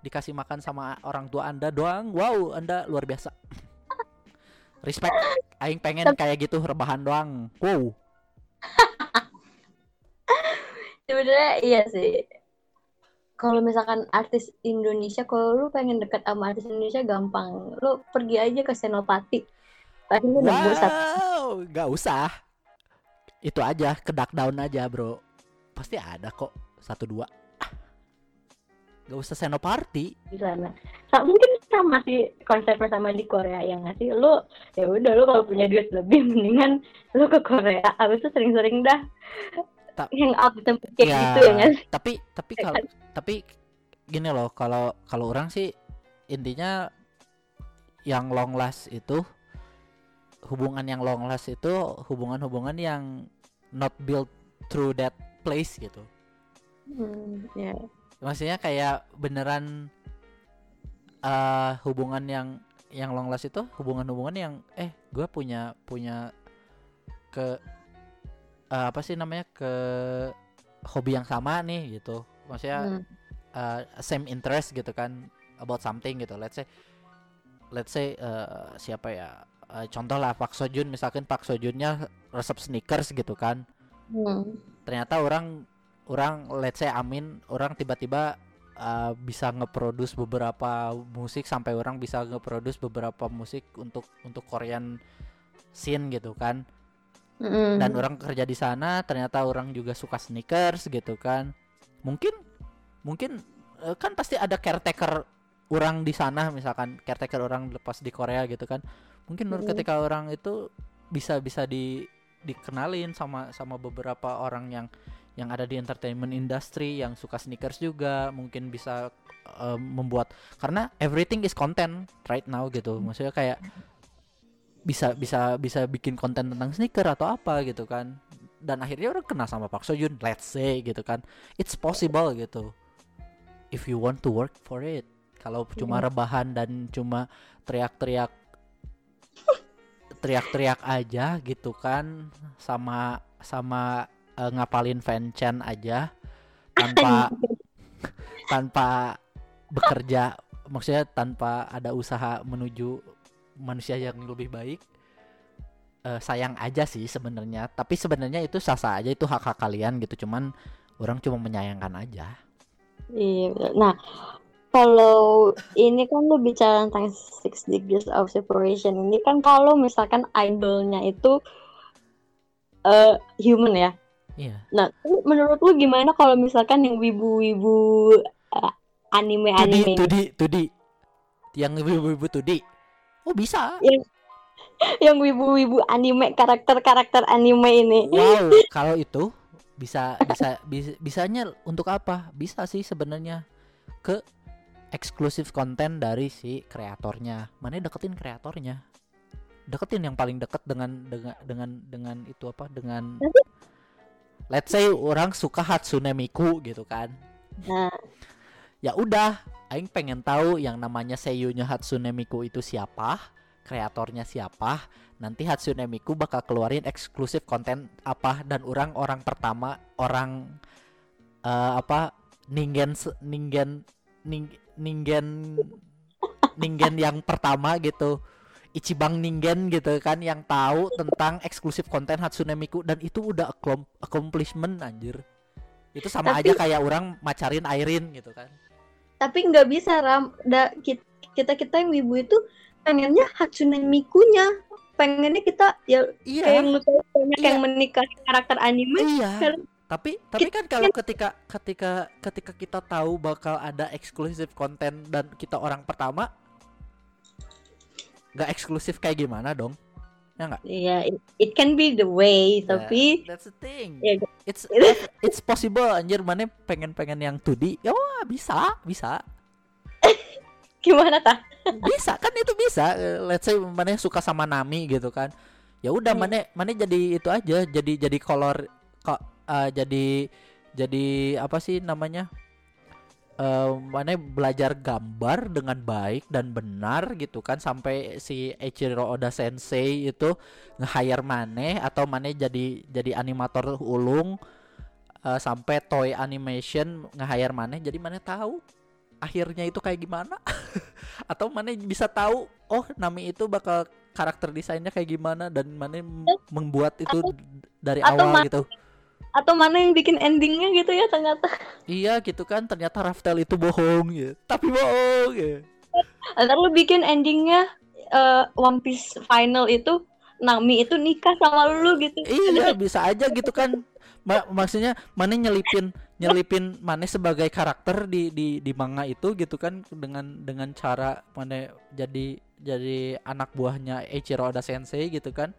Dikasih makan sama orang tua anda doang. Wow anda luar biasa. Respect. Aing pengen kayak gitu rebahan doang. Wow. [LAUGHS] Sebenarnya iya sih kalau misalkan artis Indonesia kalau lu pengen deket sama artis Indonesia gampang lu pergi aja ke Senopati pasti lu Wow, nggak usah. Itu aja, ke dark down aja, bro. Pasti ada kok satu dua. Gak usah senoparty. di sana Sa- mungkin sama sih konsepnya sama di Korea yang ngasih lu ya udah lu kalau punya duit lebih [LAUGHS] mendingan lu ke Korea abis itu sering-sering dah Ta- yang out di tempat kayak Ya, gitu ya sih? Tapi tapi Ya kalau tapi gini loh, kalau kalau orang sih intinya yang long last itu hubungan yang long last itu hubungan-hubungan yang not built through that place gitu. Hmm, ya. maksudnya kayak beneran eh hubungan yang yang long last itu hubungan-hubungan yang eh gue punya punya ke eh, apa sih namanya ke hobi yang sama nih gitu maksudnya Hmm. eh, same interest gitu kan about something gitu let's say let's say eh, siapa ya Eh, contoh lah Pak Sojun misalkan Pak Sojunnya resep sneakers gitu kan Hmm. ternyata orang orang let's say amin orang tiba-tiba uh, bisa ngeproduce beberapa musik sampai orang bisa ngeproduce beberapa musik untuk untuk Korean scene gitu kan Dan orang kerja di sana ternyata orang juga suka sneakers gitu kan. Mungkin mungkin eh, kan pasti ada caretaker orang di sana misalkan caretaker orang lepas di Korea gitu kan. Mungkin nur- Mm. ketika orang itu bisa bisa di dikenalin sama sama beberapa orang yang yang ada di entertainment industry yang suka sneakers juga mungkin bisa eh, membuat karena everything is content right now gitu. Maksudnya kayak bisa bisa bisa bikin konten tentang sneaker atau apa gitu kan. Dan akhirnya orang kena sama Park Seo Joon let's say gitu kan. It's possible gitu. If you want to work for it. Kalau cuma rebahan dan cuma teriak-teriak teriak-teriak aja gitu kan. Sama sama eh, ngapalin fanchan aja tanpa [LAUGHS] tanpa bekerja. Maksudnya tanpa ada usaha menuju manusia yang lebih baik eh, sayang aja sih sebenarnya. Tapi sebenarnya itu sah-sah aja itu hak-hak kalian gitu. Cuman orang cuma menyayangkan aja. Iya, nah kalau ini kan lu bicara tentang six degrees of separation. Ini kan kalau misalkan idolnya itu eh human ya. iya. Nah, menurut lu gimana kalau misalkan yang wibu-wibu eh, anime-anime tudi tudi yang ibu-ibu tudi oh bisa? Yang wibu-wibu anime karakter-karakter anime ini. wow [LAUGHS] kalau itu bisa bisa bisa bisanya untuk apa? Bisa sih sebenarnya ke eksklusif konten dari si kreatornya. Mana deketin kreatornya? Deketin yang paling deket dengan dengan dengan dengan itu apa? Dengan let's say orang suka Hatsune Miku gitu kan. Nah, ya udah aing pengen tahu yang namanya seiyunya Hatsune Miku itu siapa kreatornya siapa. Nanti Hatsune Miku bakal keluarin eksklusif konten apa dan orang orang pertama orang eh, apa ningen ningen ning, ningen ningen yang pertama gitu. Ichibang Ningen gitu kan yang tahu tentang eksklusif konten Hatsune Miku dan itu udah accom- accomplishment anjir. Itu sama Tapi- aja kayak orang macarin Airin gitu kan tapi nggak bisa Ram. Da, kita kita yang wibu itu pengennya Hatsune Mikunya. Pengennya kita ya kayak iya banyak Iya. yang menikahi karakter anime. iya Karena- tapi tapi kan kalau ketika ketika ketika kita tahu bakal ada eksklusif konten dan kita orang pertama nggak eksklusif kayak gimana dong Iya, it, it can be the way, Ya, tapi that's the thing. Ya, it's it's possible anjir. Mana pengen pengen yang 2D ya wah, bisa bisa. [LAUGHS] Gimana tah? bisa kan itu bisa. Let's say mana suka sama Nami gitu kan. Ya udah Hmm. mana mana jadi itu aja jadi jadi color kok eh, jadi jadi apa sih namanya eh mana belajar gambar dengan baik dan benar gitu kan sampai si Eiichiro Oda Sensei itu nge-hire Mane atau Mane jadi jadi animator ulung eh, sampai Toy Animation nge-hire Mane. Jadi Mane tahu akhirnya itu kayak gimana? [LAUGHS] Atau mana bisa tahu oh Nami itu bakal karakter desainnya kayak gimana dan mana m- membuat itu Atau- dari atau awal gitu atau mana yang bikin endingnya gitu ya ternyata? Iya gitu kan ternyata Raftel itu bohong ya. Tapi bohong ya. [LAUGHS] Ntar lu bikin endingnya eh, One Piece final itu Nami itu nikah sama lu gitu. Iya [LAUGHS] bisa aja gitu kan. Ma- maksudnya mana nyelipin nyelipin mana sebagai karakter di di di manga itu gitu kan dengan dengan cara mana jadi jadi anak buahnya Eiichiro Oda Sensei gitu kan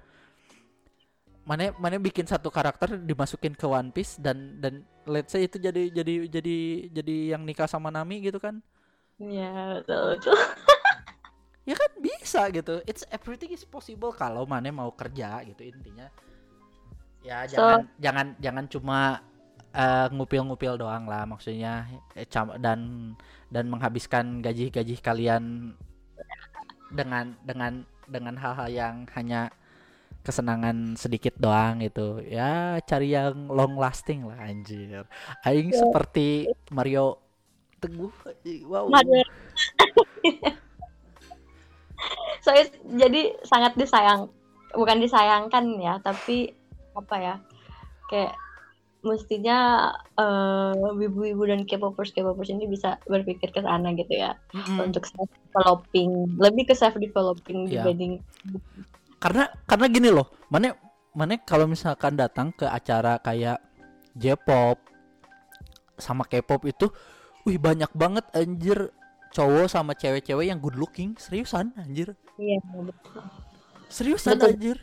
mana mana bikin satu karakter dimasukin ke One Piece dan dan let's say itu jadi jadi jadi jadi yang nikah sama Nami gitu kan? Iya betul, betul. [LAUGHS] ya kan bisa gitu. It's everything is possible kalau mana mau kerja gitu intinya. Ya So- jangan jangan jangan cuma eh, ngupil-ngupil doang lah maksudnya. Eh, dan dan menghabiskan gaji-gaji kalian dengan dengan dengan hal-hal yang hanya kesenangan sedikit doang gitu ya cari yang long lasting lah anjir aing Ya. seperti Mario Teguh wow Mario. so it- jadi sangat disayang bukan disayangkan ya tapi apa ya kayak mestinya eh, wibu-wibu dan K-popers K-popers ini bisa berpikir ke sana gitu ya Mm-mm. untuk self developing lebih ke self developing Iya. dibanding karena karena gini loh mana mana kalau misalkan datang ke acara kayak J-pop sama K-pop itu wih banyak banget anjir cowok sama cewek-cewek yang good looking seriusan anjir iya betul. seriusan Betul. anjir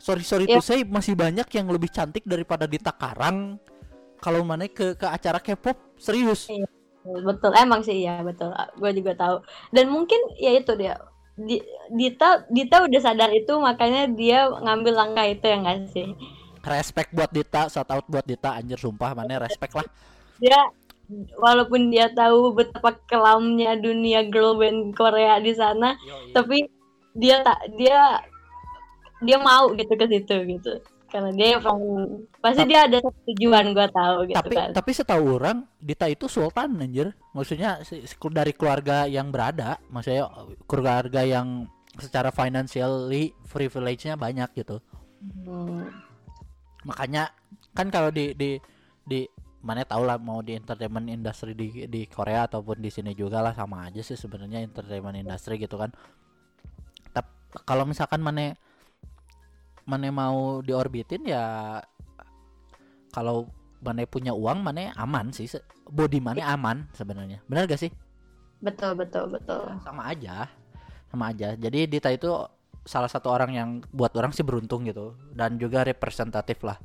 sorry sorry Iya. tuh saya masih banyak yang lebih cantik daripada Dita Karang kalau mana ke ke acara K-pop serius Iya. betul emang sih ya betul gue juga tahu dan mungkin ya itu dia Di- Dita Dita udah sadar itu makanya dia ngambil langkah itu ya nggak sih? Respect buat Dita shout out buat Dita. Anjir sumpah mana respect lah. Dia walaupun dia tahu betapa kelamnya dunia girl band Korea di sana tapi dia tak dia dia mau gitu ke situ gitu karena dia emang pasti dia ada tujuan gue tahu gitu tapi kan. tapi setahu orang Dita itu sultan anjir. Maksudnya dari keluarga yang berada maksudnya keluarga yang secara financially privilege-nya banyak gitu. Hmm, makanya kan kalau di di di mana tahu lah mau di entertainment industry di di Korea ataupun di sini juga lah sama aja sih sebenarnya entertainment industry gitu kan. Tapi kalau misalkan mana mana mau diorbitin ya kalau mana punya uang mana aman sih body mana aman sebenarnya. Benar gak sih? Betul betul betul. Sama aja sama aja. Jadi Dita itu salah satu orang yang buat orang sih beruntung gitu dan juga representatif lah.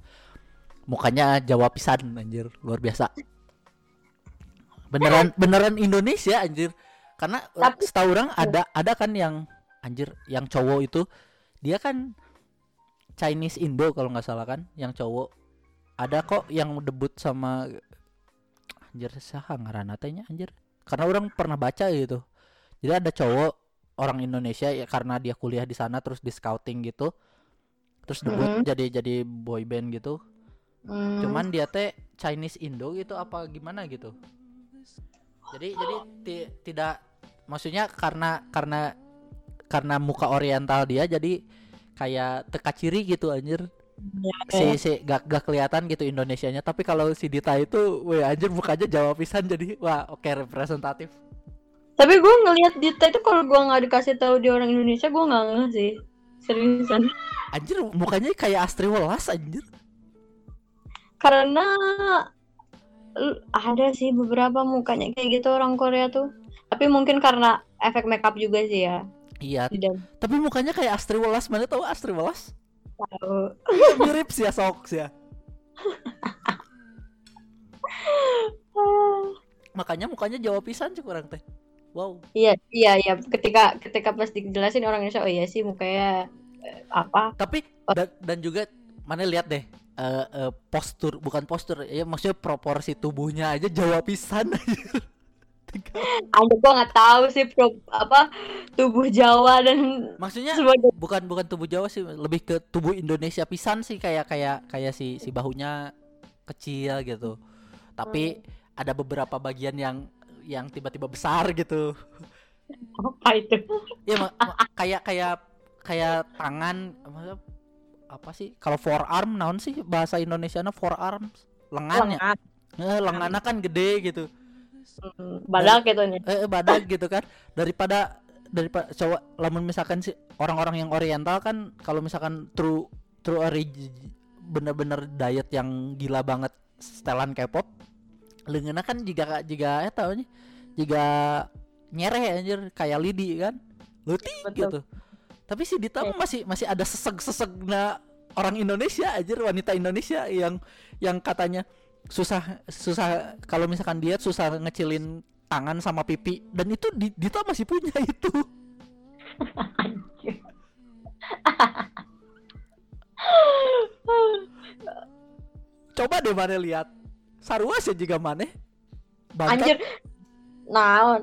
Mukanya Jawa pisan anjir. Luar biasa. Beneran [LAUGHS] beneran Indonesia anjir. Karena eh, Tapi- setahu orang ada ada kan yang anjir yang cowok itu dia kan Chinese Indo kalau nggak salah kan yang cowok. Ada kok yang debut sama anjir saha ngaranna teh nya, anjir? Karena orang pernah baca gitu. Jadi ada cowok orang Indonesia ya karena dia kuliah di sana terus di scouting gitu terus debut Mhm. jadi jadi boy band gitu. Hmm, cuman dia teh Chinese Indo gitu apa gimana gitu. Jadi jadi ti- tidak maksudnya karena karena karena muka oriental dia jadi kayak teka ciri gitu anjir. Ya, si ya. si gak, gak kelihatan gitu Indonesianya. Tapi kalau si Dita itu weh anjir mukanya Jawa pisan jadi wah oke representatif. Tapi gue ngelihat Dita itu kalau gue nggak dikasih tahu dia orang Indonesia gue nggak ngeh sih. Seriusan. Anjir mukanya kayak Astri Welas anjir. Karena ada sih beberapa mukanya kayak gitu orang Korea tuh. Tapi mungkin karena efek makeup juga sih ya iya tapi mukanya kayak Astri Welas. Mana tahu Astri Welas? Tahu. Mirip sih ya sok sih ya. [LAUGHS] Makanya mukanya Jawa pisan sih kurang teh. Wow. Iya iya iya. Ketika ketika pas dijelasin orang Indonesia oh iya sih mukanya eh, apa? Tapi dan, dan juga mana lihat deh eh, eh, postur bukan postur ya maksudnya proporsi tubuhnya aja Jawa pisan [LAUGHS] [LAUGHS] ada gua nggak tahu sih pro, apa tubuh Jawa dan maksudnya sebagai bukan bukan tubuh Jawa sih lebih ke tubuh Indonesia pisan sih kayak kayak kayak si si bahunya kecil gitu. Tapi ada beberapa bagian yang yang tiba-tiba besar gitu. Apa itu? Ya ma- ma- kayak kayak kayak tangan apa sih? Kalau forearm naon sih bahasa Indonesianya? Forearms? Lengan ya Lengan. eh, lengannya kan gede gitu. Hmm, badak gitu nih. eh, eh, badak gitu kan. Daripada daripada coba lamun misalkan sih orang-orang yang oriental kan kalau misalkan true true origi bener-bener diet yang gila banget setelan K-pop kan jika jika ya tahu nih jika nyereh anjir kayak lidi kan. Luti gitu. Tapi si Dita mah masih masih ada seseg-seseg orang Indonesia anjir wanita Indonesia yang yang katanya susah susah kalau misalkan diet susah ngecilin tangan sama pipi dan itu di, Dita masih punya [LAUGHS] itu. Coba deh mana lihat. Sarua sih juga mana Anjir. Nah,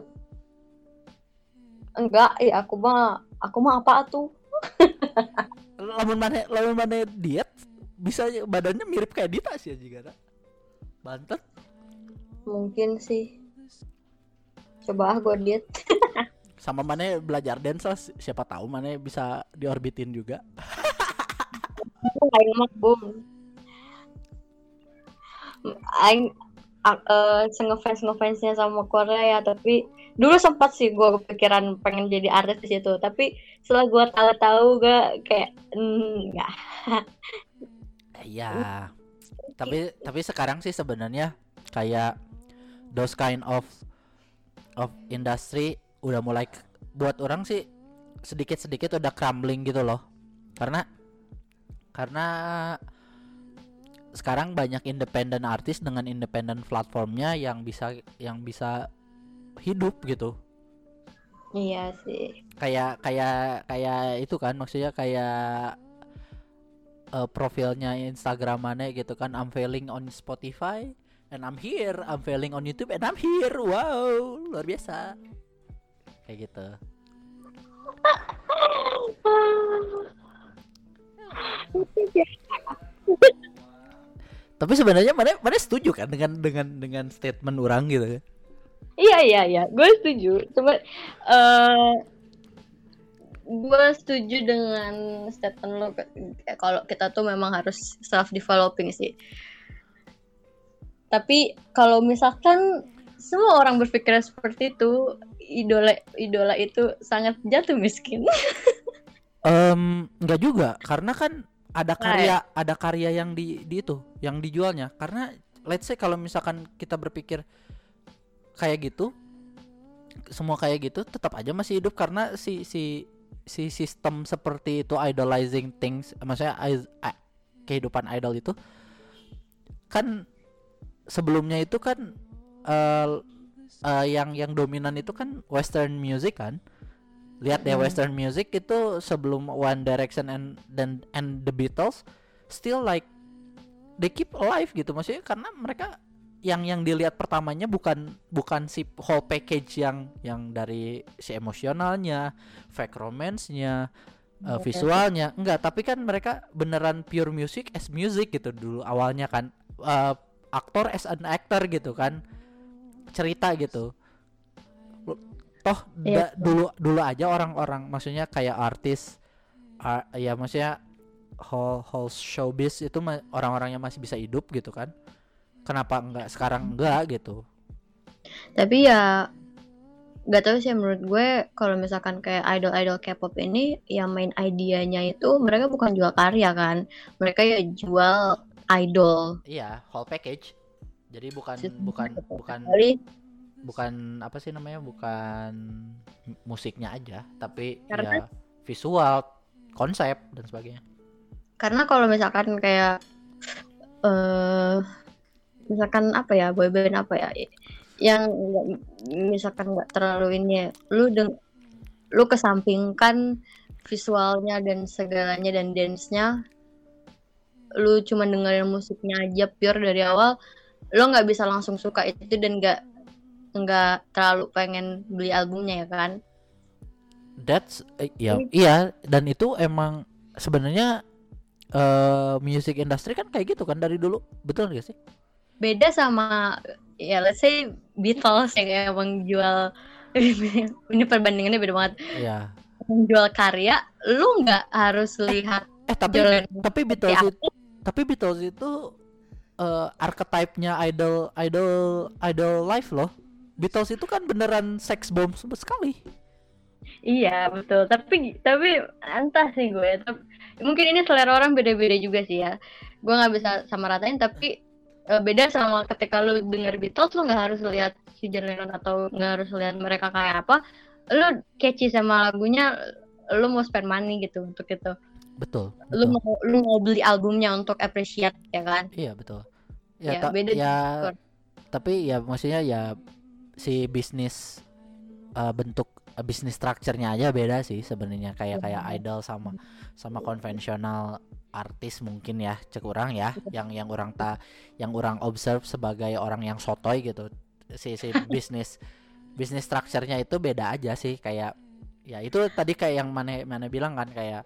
enggak, ya aku mah aku mah apa tuh? [LAUGHS] lamun mana lamun mana diet bisa badannya mirip kayak Dita sih juga Bantet Mungkin sih. Coba ah gue diet. [LAUGHS] sama mana belajar dance lah si- siapa tahu mana bisa diorbitin juga Aing mah boom. Aing a- eh, ngefans ngefansnya sama Korea ya tapi dulu sempat sih gue kepikiran pengen jadi artis di situ tapi setelah gue tahu-tahu gak kayak mm, nggak [LAUGHS] Iya. Tapi tapi sekarang sih sebenarnya kayak those kind of of industry udah mulai buat orang sih sedikit-sedikit udah crumbling gitu loh. Karena karena sekarang banyak independent artis dengan independent platformnya yang bisa yang bisa hidup gitu. iya sih kayak kayak kayak itu kan maksudnya kayak eh, profilnya Instagram mana gitu kan I'm failing on Spotify and I'm here. I'm failing on YouTube and I'm here. Wow luar biasa. Kayak gitu. Tapi sebenarnya mana mana setuju kan dengan dengan dengan statement orang gitu? Iya iya iya, gue setuju. Coba eh gue setuju dengan statement lo ke- kalau kita tuh memang harus self developing sih. Tapi kalau misalkan semua orang berpikir seperti itu, idola idola itu sangat jatuh miskin. [LAUGHS] Em, nggak juga karena kan ada Nah, karya ada karya yang di, di itu yang dijualnya karena let's say kalau misalkan kita berpikir kayak gitu semua kayak gitu tetap aja masih hidup karena si si si sistem seperti itu idolizing things maksudnya i- i- kehidupan idol itu kan sebelumnya itu kan eh eh, yang yang dominan itu kan western music kan lihat deh Hmm. western music itu sebelum One Direction and dan and the Beatles still like they keep alive gitu maksudnya karena mereka yang yang dilihat pertamanya bukan bukan si whole package yang yang dari si emosionalnya, fake romance-nya, uh, visualnya. Enggak tapi kan mereka beneran pure music as music gitu dulu awalnya kan. Uh, aktor as an actor gitu kan. Cerita gitu. Toh Iya, da- dulu dulu aja orang-orang maksudnya kayak artis ar- ya maksudnya whole whole showbiz itu ma- orang-orangnya masih bisa hidup gitu kan kenapa enggak sekarang enggak gitu Tapi ya gak tahu sih menurut gue kalau misalkan kayak idol-idol K-pop ini yang main idenya itu mereka bukan jual karya kan. Mereka ya jual idol. iya whole package jadi bukan bukan gitu. bukan bukan apa sih namanya bukan musiknya aja tapi Karena- ya visual konsep dan sebagainya karena kalau misalkan kayak eh misalkan apa ya boyband apa ya yang nggak- misalkan nggak terlalu ini ya, lu deng lu kesampingkan visualnya dan segalanya dan dance-nya lu cuma dengerin musiknya aja pure dari awal lu nggak bisa langsung suka itu dan nggak nggak terlalu pengen beli albumnya ya kan? That's eh, ya iya dan itu emang sebenarnya eh music industry kan kayak gitu kan dari dulu betul gak sih beda sama ya let's say Beatles yang emang jual [LAUGHS] ini perbandingannya beda banget ya menjual karya lu nggak harus lihat Eh tapi John Lennon. tapi Beatles itu tapi Beatles itu eh archetype-nya idol idol idol life loh. Beatles itu kan beneran sex bomb sama sekali. Iya betul, tapi tapi entah sih gue. Tapi, mungkin ini selera orang beda-beda juga sih ya. Gue nggak bisa sama ratain, tapi eh, beda sama ketika lu denger Beatles lu nggak harus lihat si John Lennon atau nggak harus lihat mereka kayak apa. Lu catchy sama lagunya, lu mau spend money gitu untuk itu. Betul. Lu betul. mau lu mau beli albumnya untuk appreciate ya kan? Iya betul. Ya, Ya, ta- beda ya juga. tapi ya maksudnya ya si bisnis eh, bentuk eh, bisnis structure-nya aja beda sih sebenarnya kayak kayak idol sama sama konvensional artis mungkin ya cek orang ya yang yang orang ta yang orang observe sebagai orang yang sotoy gitu. Si si [LAUGHS] bisnis bisnis structure-nya itu beda aja sih kayak ya itu tadi kayak yang mana mana bilang kan kayak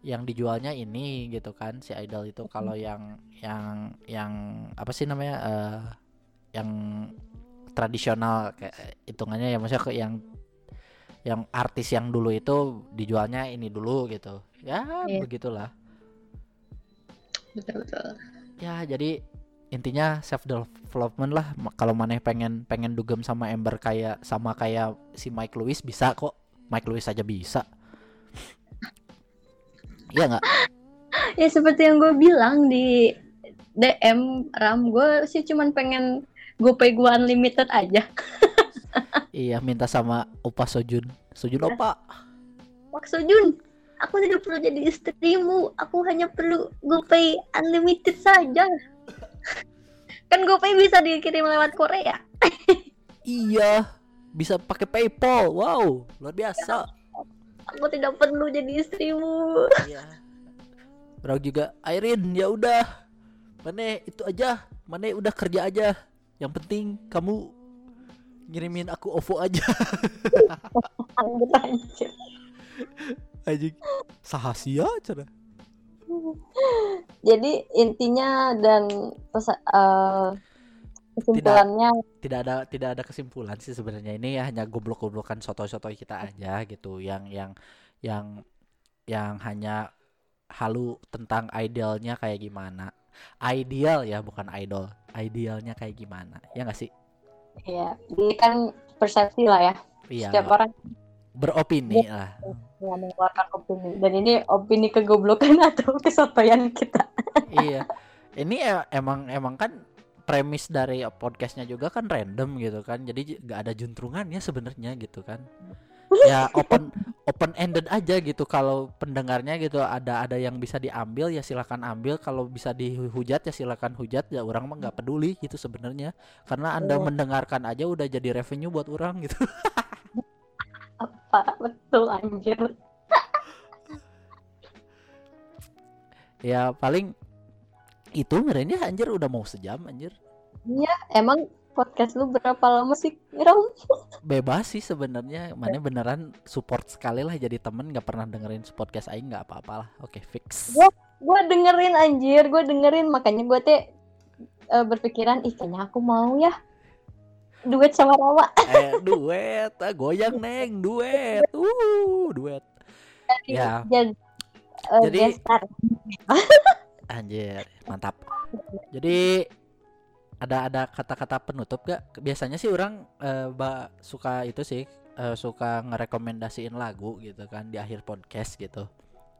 yang dijualnya ini gitu kan si idol itu. Kalau yang yang yang apa sih namanya eh yang tradisional kayak hitungannya ya maksudnya ke yang yang artis yang dulu itu dijualnya ini dulu gitu. Ya Iya. begitulah Betul betul. ya jadi intinya self development lah kalau maneh pengen pengen dugem sama Ember kayak sama kayak si Mike Lewis bisa kok. Mike Lewis aja bisa. Iya nggak? Ya seperti yang gue bilang di DM Ram gue sih cuman pengen GoPay gue unlimited aja. [LAUGHS] iya minta sama Opa Sojun. Sojun Opa. Maksud Jun, aku tidak perlu jadi istrimu. Aku hanya perlu GoPay unlimited saja. kan GoPay bisa dikirim lewat Korea. iya bisa pakai PayPal wow luar biasa Aku tidak perlu jadi istrimu. Iya. Bro juga Airin ya udah. Mana itu aja. Mana udah kerja aja. Yang penting kamu ngirimin aku OVO aja. [LAUGHS] Anjing. Sahasia cara. Jadi intinya dan eh, kesimpulannya Tidak ada tidak ada kesimpulan sih sebenarnya ini ya hanya goblok-goblokan soto-soto kita aja gitu yang yang yang yang hanya halu tentang idealnya kayak gimana. Ideal ya bukan idol. Idealnya kayak gimana? Ya nggak sih? ya ini kan persepsi lah ya. Iya. Setiap orang beropini lah. yang mengeluarkan opini dan ini opini kegoblokan [LAUGHS] atau kesotoyan kita. iya. Ini e- emang emang kan premis dari podcastnya juga kan random gitu kan. Jadi nggak ada juntrungannya sebenarnya gitu kan. Ya open open ended aja gitu kalau pendengarnya gitu ada ada yang bisa diambil ya silakan ambil kalau bisa dihujat ya silakan hujat ya orang mah nggak peduli gitu sebenarnya karena anda Iya. mendengarkan aja udah jadi revenue buat orang gitu [LAUGHS] Apa betul anjir. ya paling itu ngerennya anjir udah mau sejam anjir. Emang podcast lu berapa lama sih, Ram? bebas sih sebenarnya mana beneran support sekali lah jadi temen nggak pernah dengerin podcast aing nggak apa-apa lah. Oke fix. Gua- Gue dengerin anjir, gue dengerin. Makanya gue teh eh, berpikiran ih kayaknya aku mau ya duet sama Rama. [LAUGHS] eh duet. Ah, goyang neng. Duet. Uh duet. Ya. Jadi, eh, Jadi- guest star. [LAUGHS] anjir mantap. Jadi ada ada kata-kata penutup gak biasanya sih orang eh, ba- suka itu sih eh, suka ngerekomendasiin lagu gitu kan di akhir podcast gitu.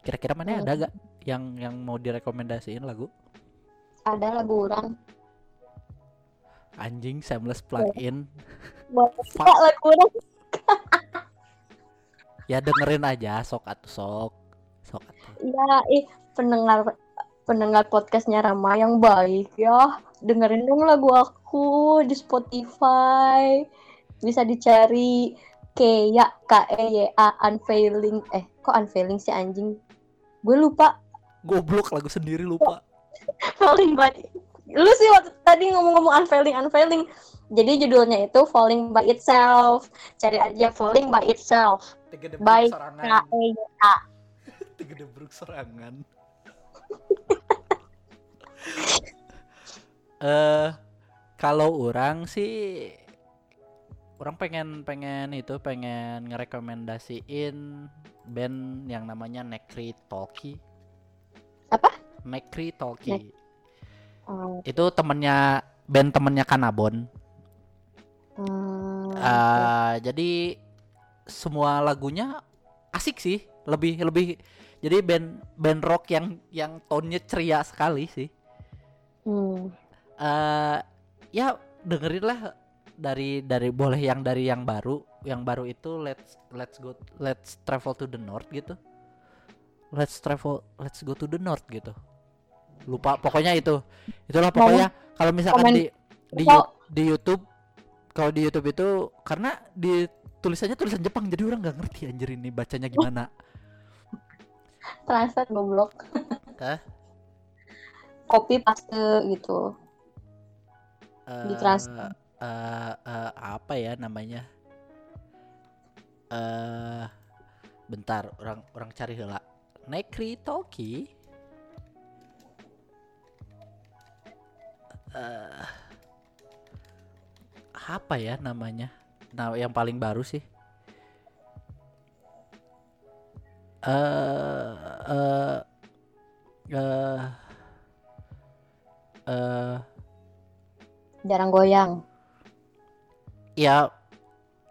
Kira-kira mana ada gak yang yang mau direkomendasiin lagu? Ada lagu orang. Anjing seamless plug-in. Buat Fuck. ya dengerin aja sok atuh sok. Sok atuh. Ya, ih pendengar pendengar podcastnya Rama yang baik ya. Dengerin dong lagu aku di Spotify. Bisa dicari Keya K E Y A unfailing. Eh kok unfailing sih anjing. Gue lupa. Goblok lagu sendiri lupa. [LAUGHS] Falling by Lu sih waktu tadi ngomong-ngomong unfailing unfailing. Jadi judulnya itu Falling by Itself. Cari aja Falling by Itself. Baik, K E Y A. [LAUGHS] Tegedebruk serangan. [LAUGHS] Eh kalau orang sih orang pengen pengen itu pengen ngerekomendasiin band yang namanya Necri Talkie. Mekri Talkie. Oh, Itu temennya band temennya Kanabon. hmm, Eh, jadi semua lagunya asik sih, lebih lebih jadi band band rock yang yang tone-nya ceria sekali sih. hmm. eh ya dengerin lah dari dari boleh yang dari yang baru yang baru itu let's let's go let's travel to the north gitu let's travel let's go to the north gitu lupa pokoknya itu itulah pokoknya kalau misalkan komen- di di, di YouTube kalau di YouTube itu karena di tulisannya tulisan Jepang jadi orang nggak ngerti anjir ini bacanya gimana [LAUGHS] Translate goblok. [LAUGHS] Hah? Copy paste gitu. Di eh translate. eh, eh, apa ya namanya? Eh bentar, orang orang cari heula. Nekri Toki. Eh apa ya namanya? Nah, yang paling baru sih. Eh eh eh eh Jarang goyang. ya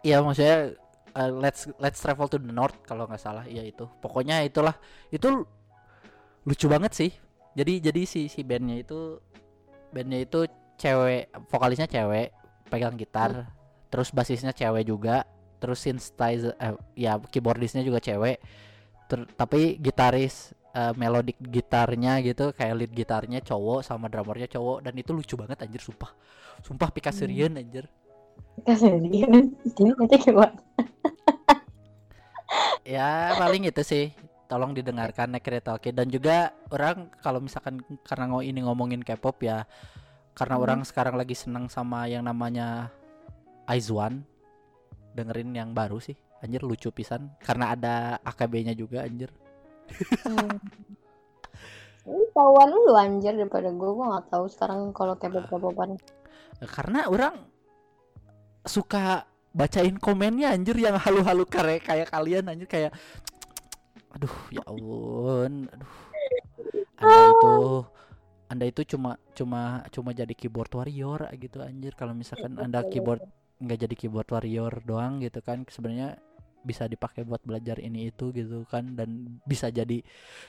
ya maksudnya uh, let's let's travel to the north kalau nggak salah ya itu pokoknya itulah itu lucu banget sih jadi jadi si si bandnya itu bandnya itu cewek vokalisnya cewek pegang gitar terus basisnya cewek juga terus synthesizer eh, ya keyboardisnya juga cewek Ter- tapi gitaris eh, melodic gitarnya gitu kayak lead gitarnya cowok sama drummernya cowok dan itu lucu banget anjir sumpah sumpah pika serian anjir Kasih dia. Dia nanti gimana? ya paling itu sih tolong didengarkan Nekre Talkie dan juga orang kalau misalkan karena ngo ini ngomongin K-pop ya karena Hmm. orang sekarang lagi senang sama yang namanya Aizwan dengerin yang baru sih. Anjir lucu pisan. Karena ada AKB-nya juga anjir. Hmm. Ini tahuan lu anjir daripada gue, gue gak tahu sekarang kalau K-pop K-popan. karena orang suka bacain komennya anjir yang halu-halu kare kayak kalian anjir. Kayak aduh ya ampun. Aduh. Anda itu anda itu cuma cuma cuma jadi keyboard warrior gitu anjir. Kalau misalkan anda keyboard nggak jadi keyboard warrior doang gitu kan sebenarnya bisa dipakai buat belajar ini itu gitu kan dan bisa jadi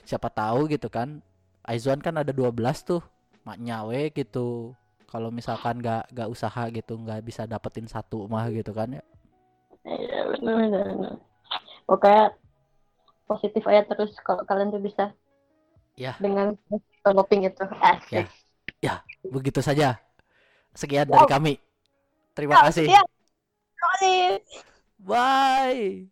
siapa tahu gitu kan. Aizwan kan ada 12 tuh maknya we gitu. Kalau misalkan nggak nggak usaha gitu nggak bisa dapetin satu mah gitu kan ya. Iya benar benar. Pokoknya positif aja terus kalau kalian tuh bisa. Ya. Dengan developing itu. Asik. Ya. begitu saja sekian dari kami terima kasih. Terima kasih. bye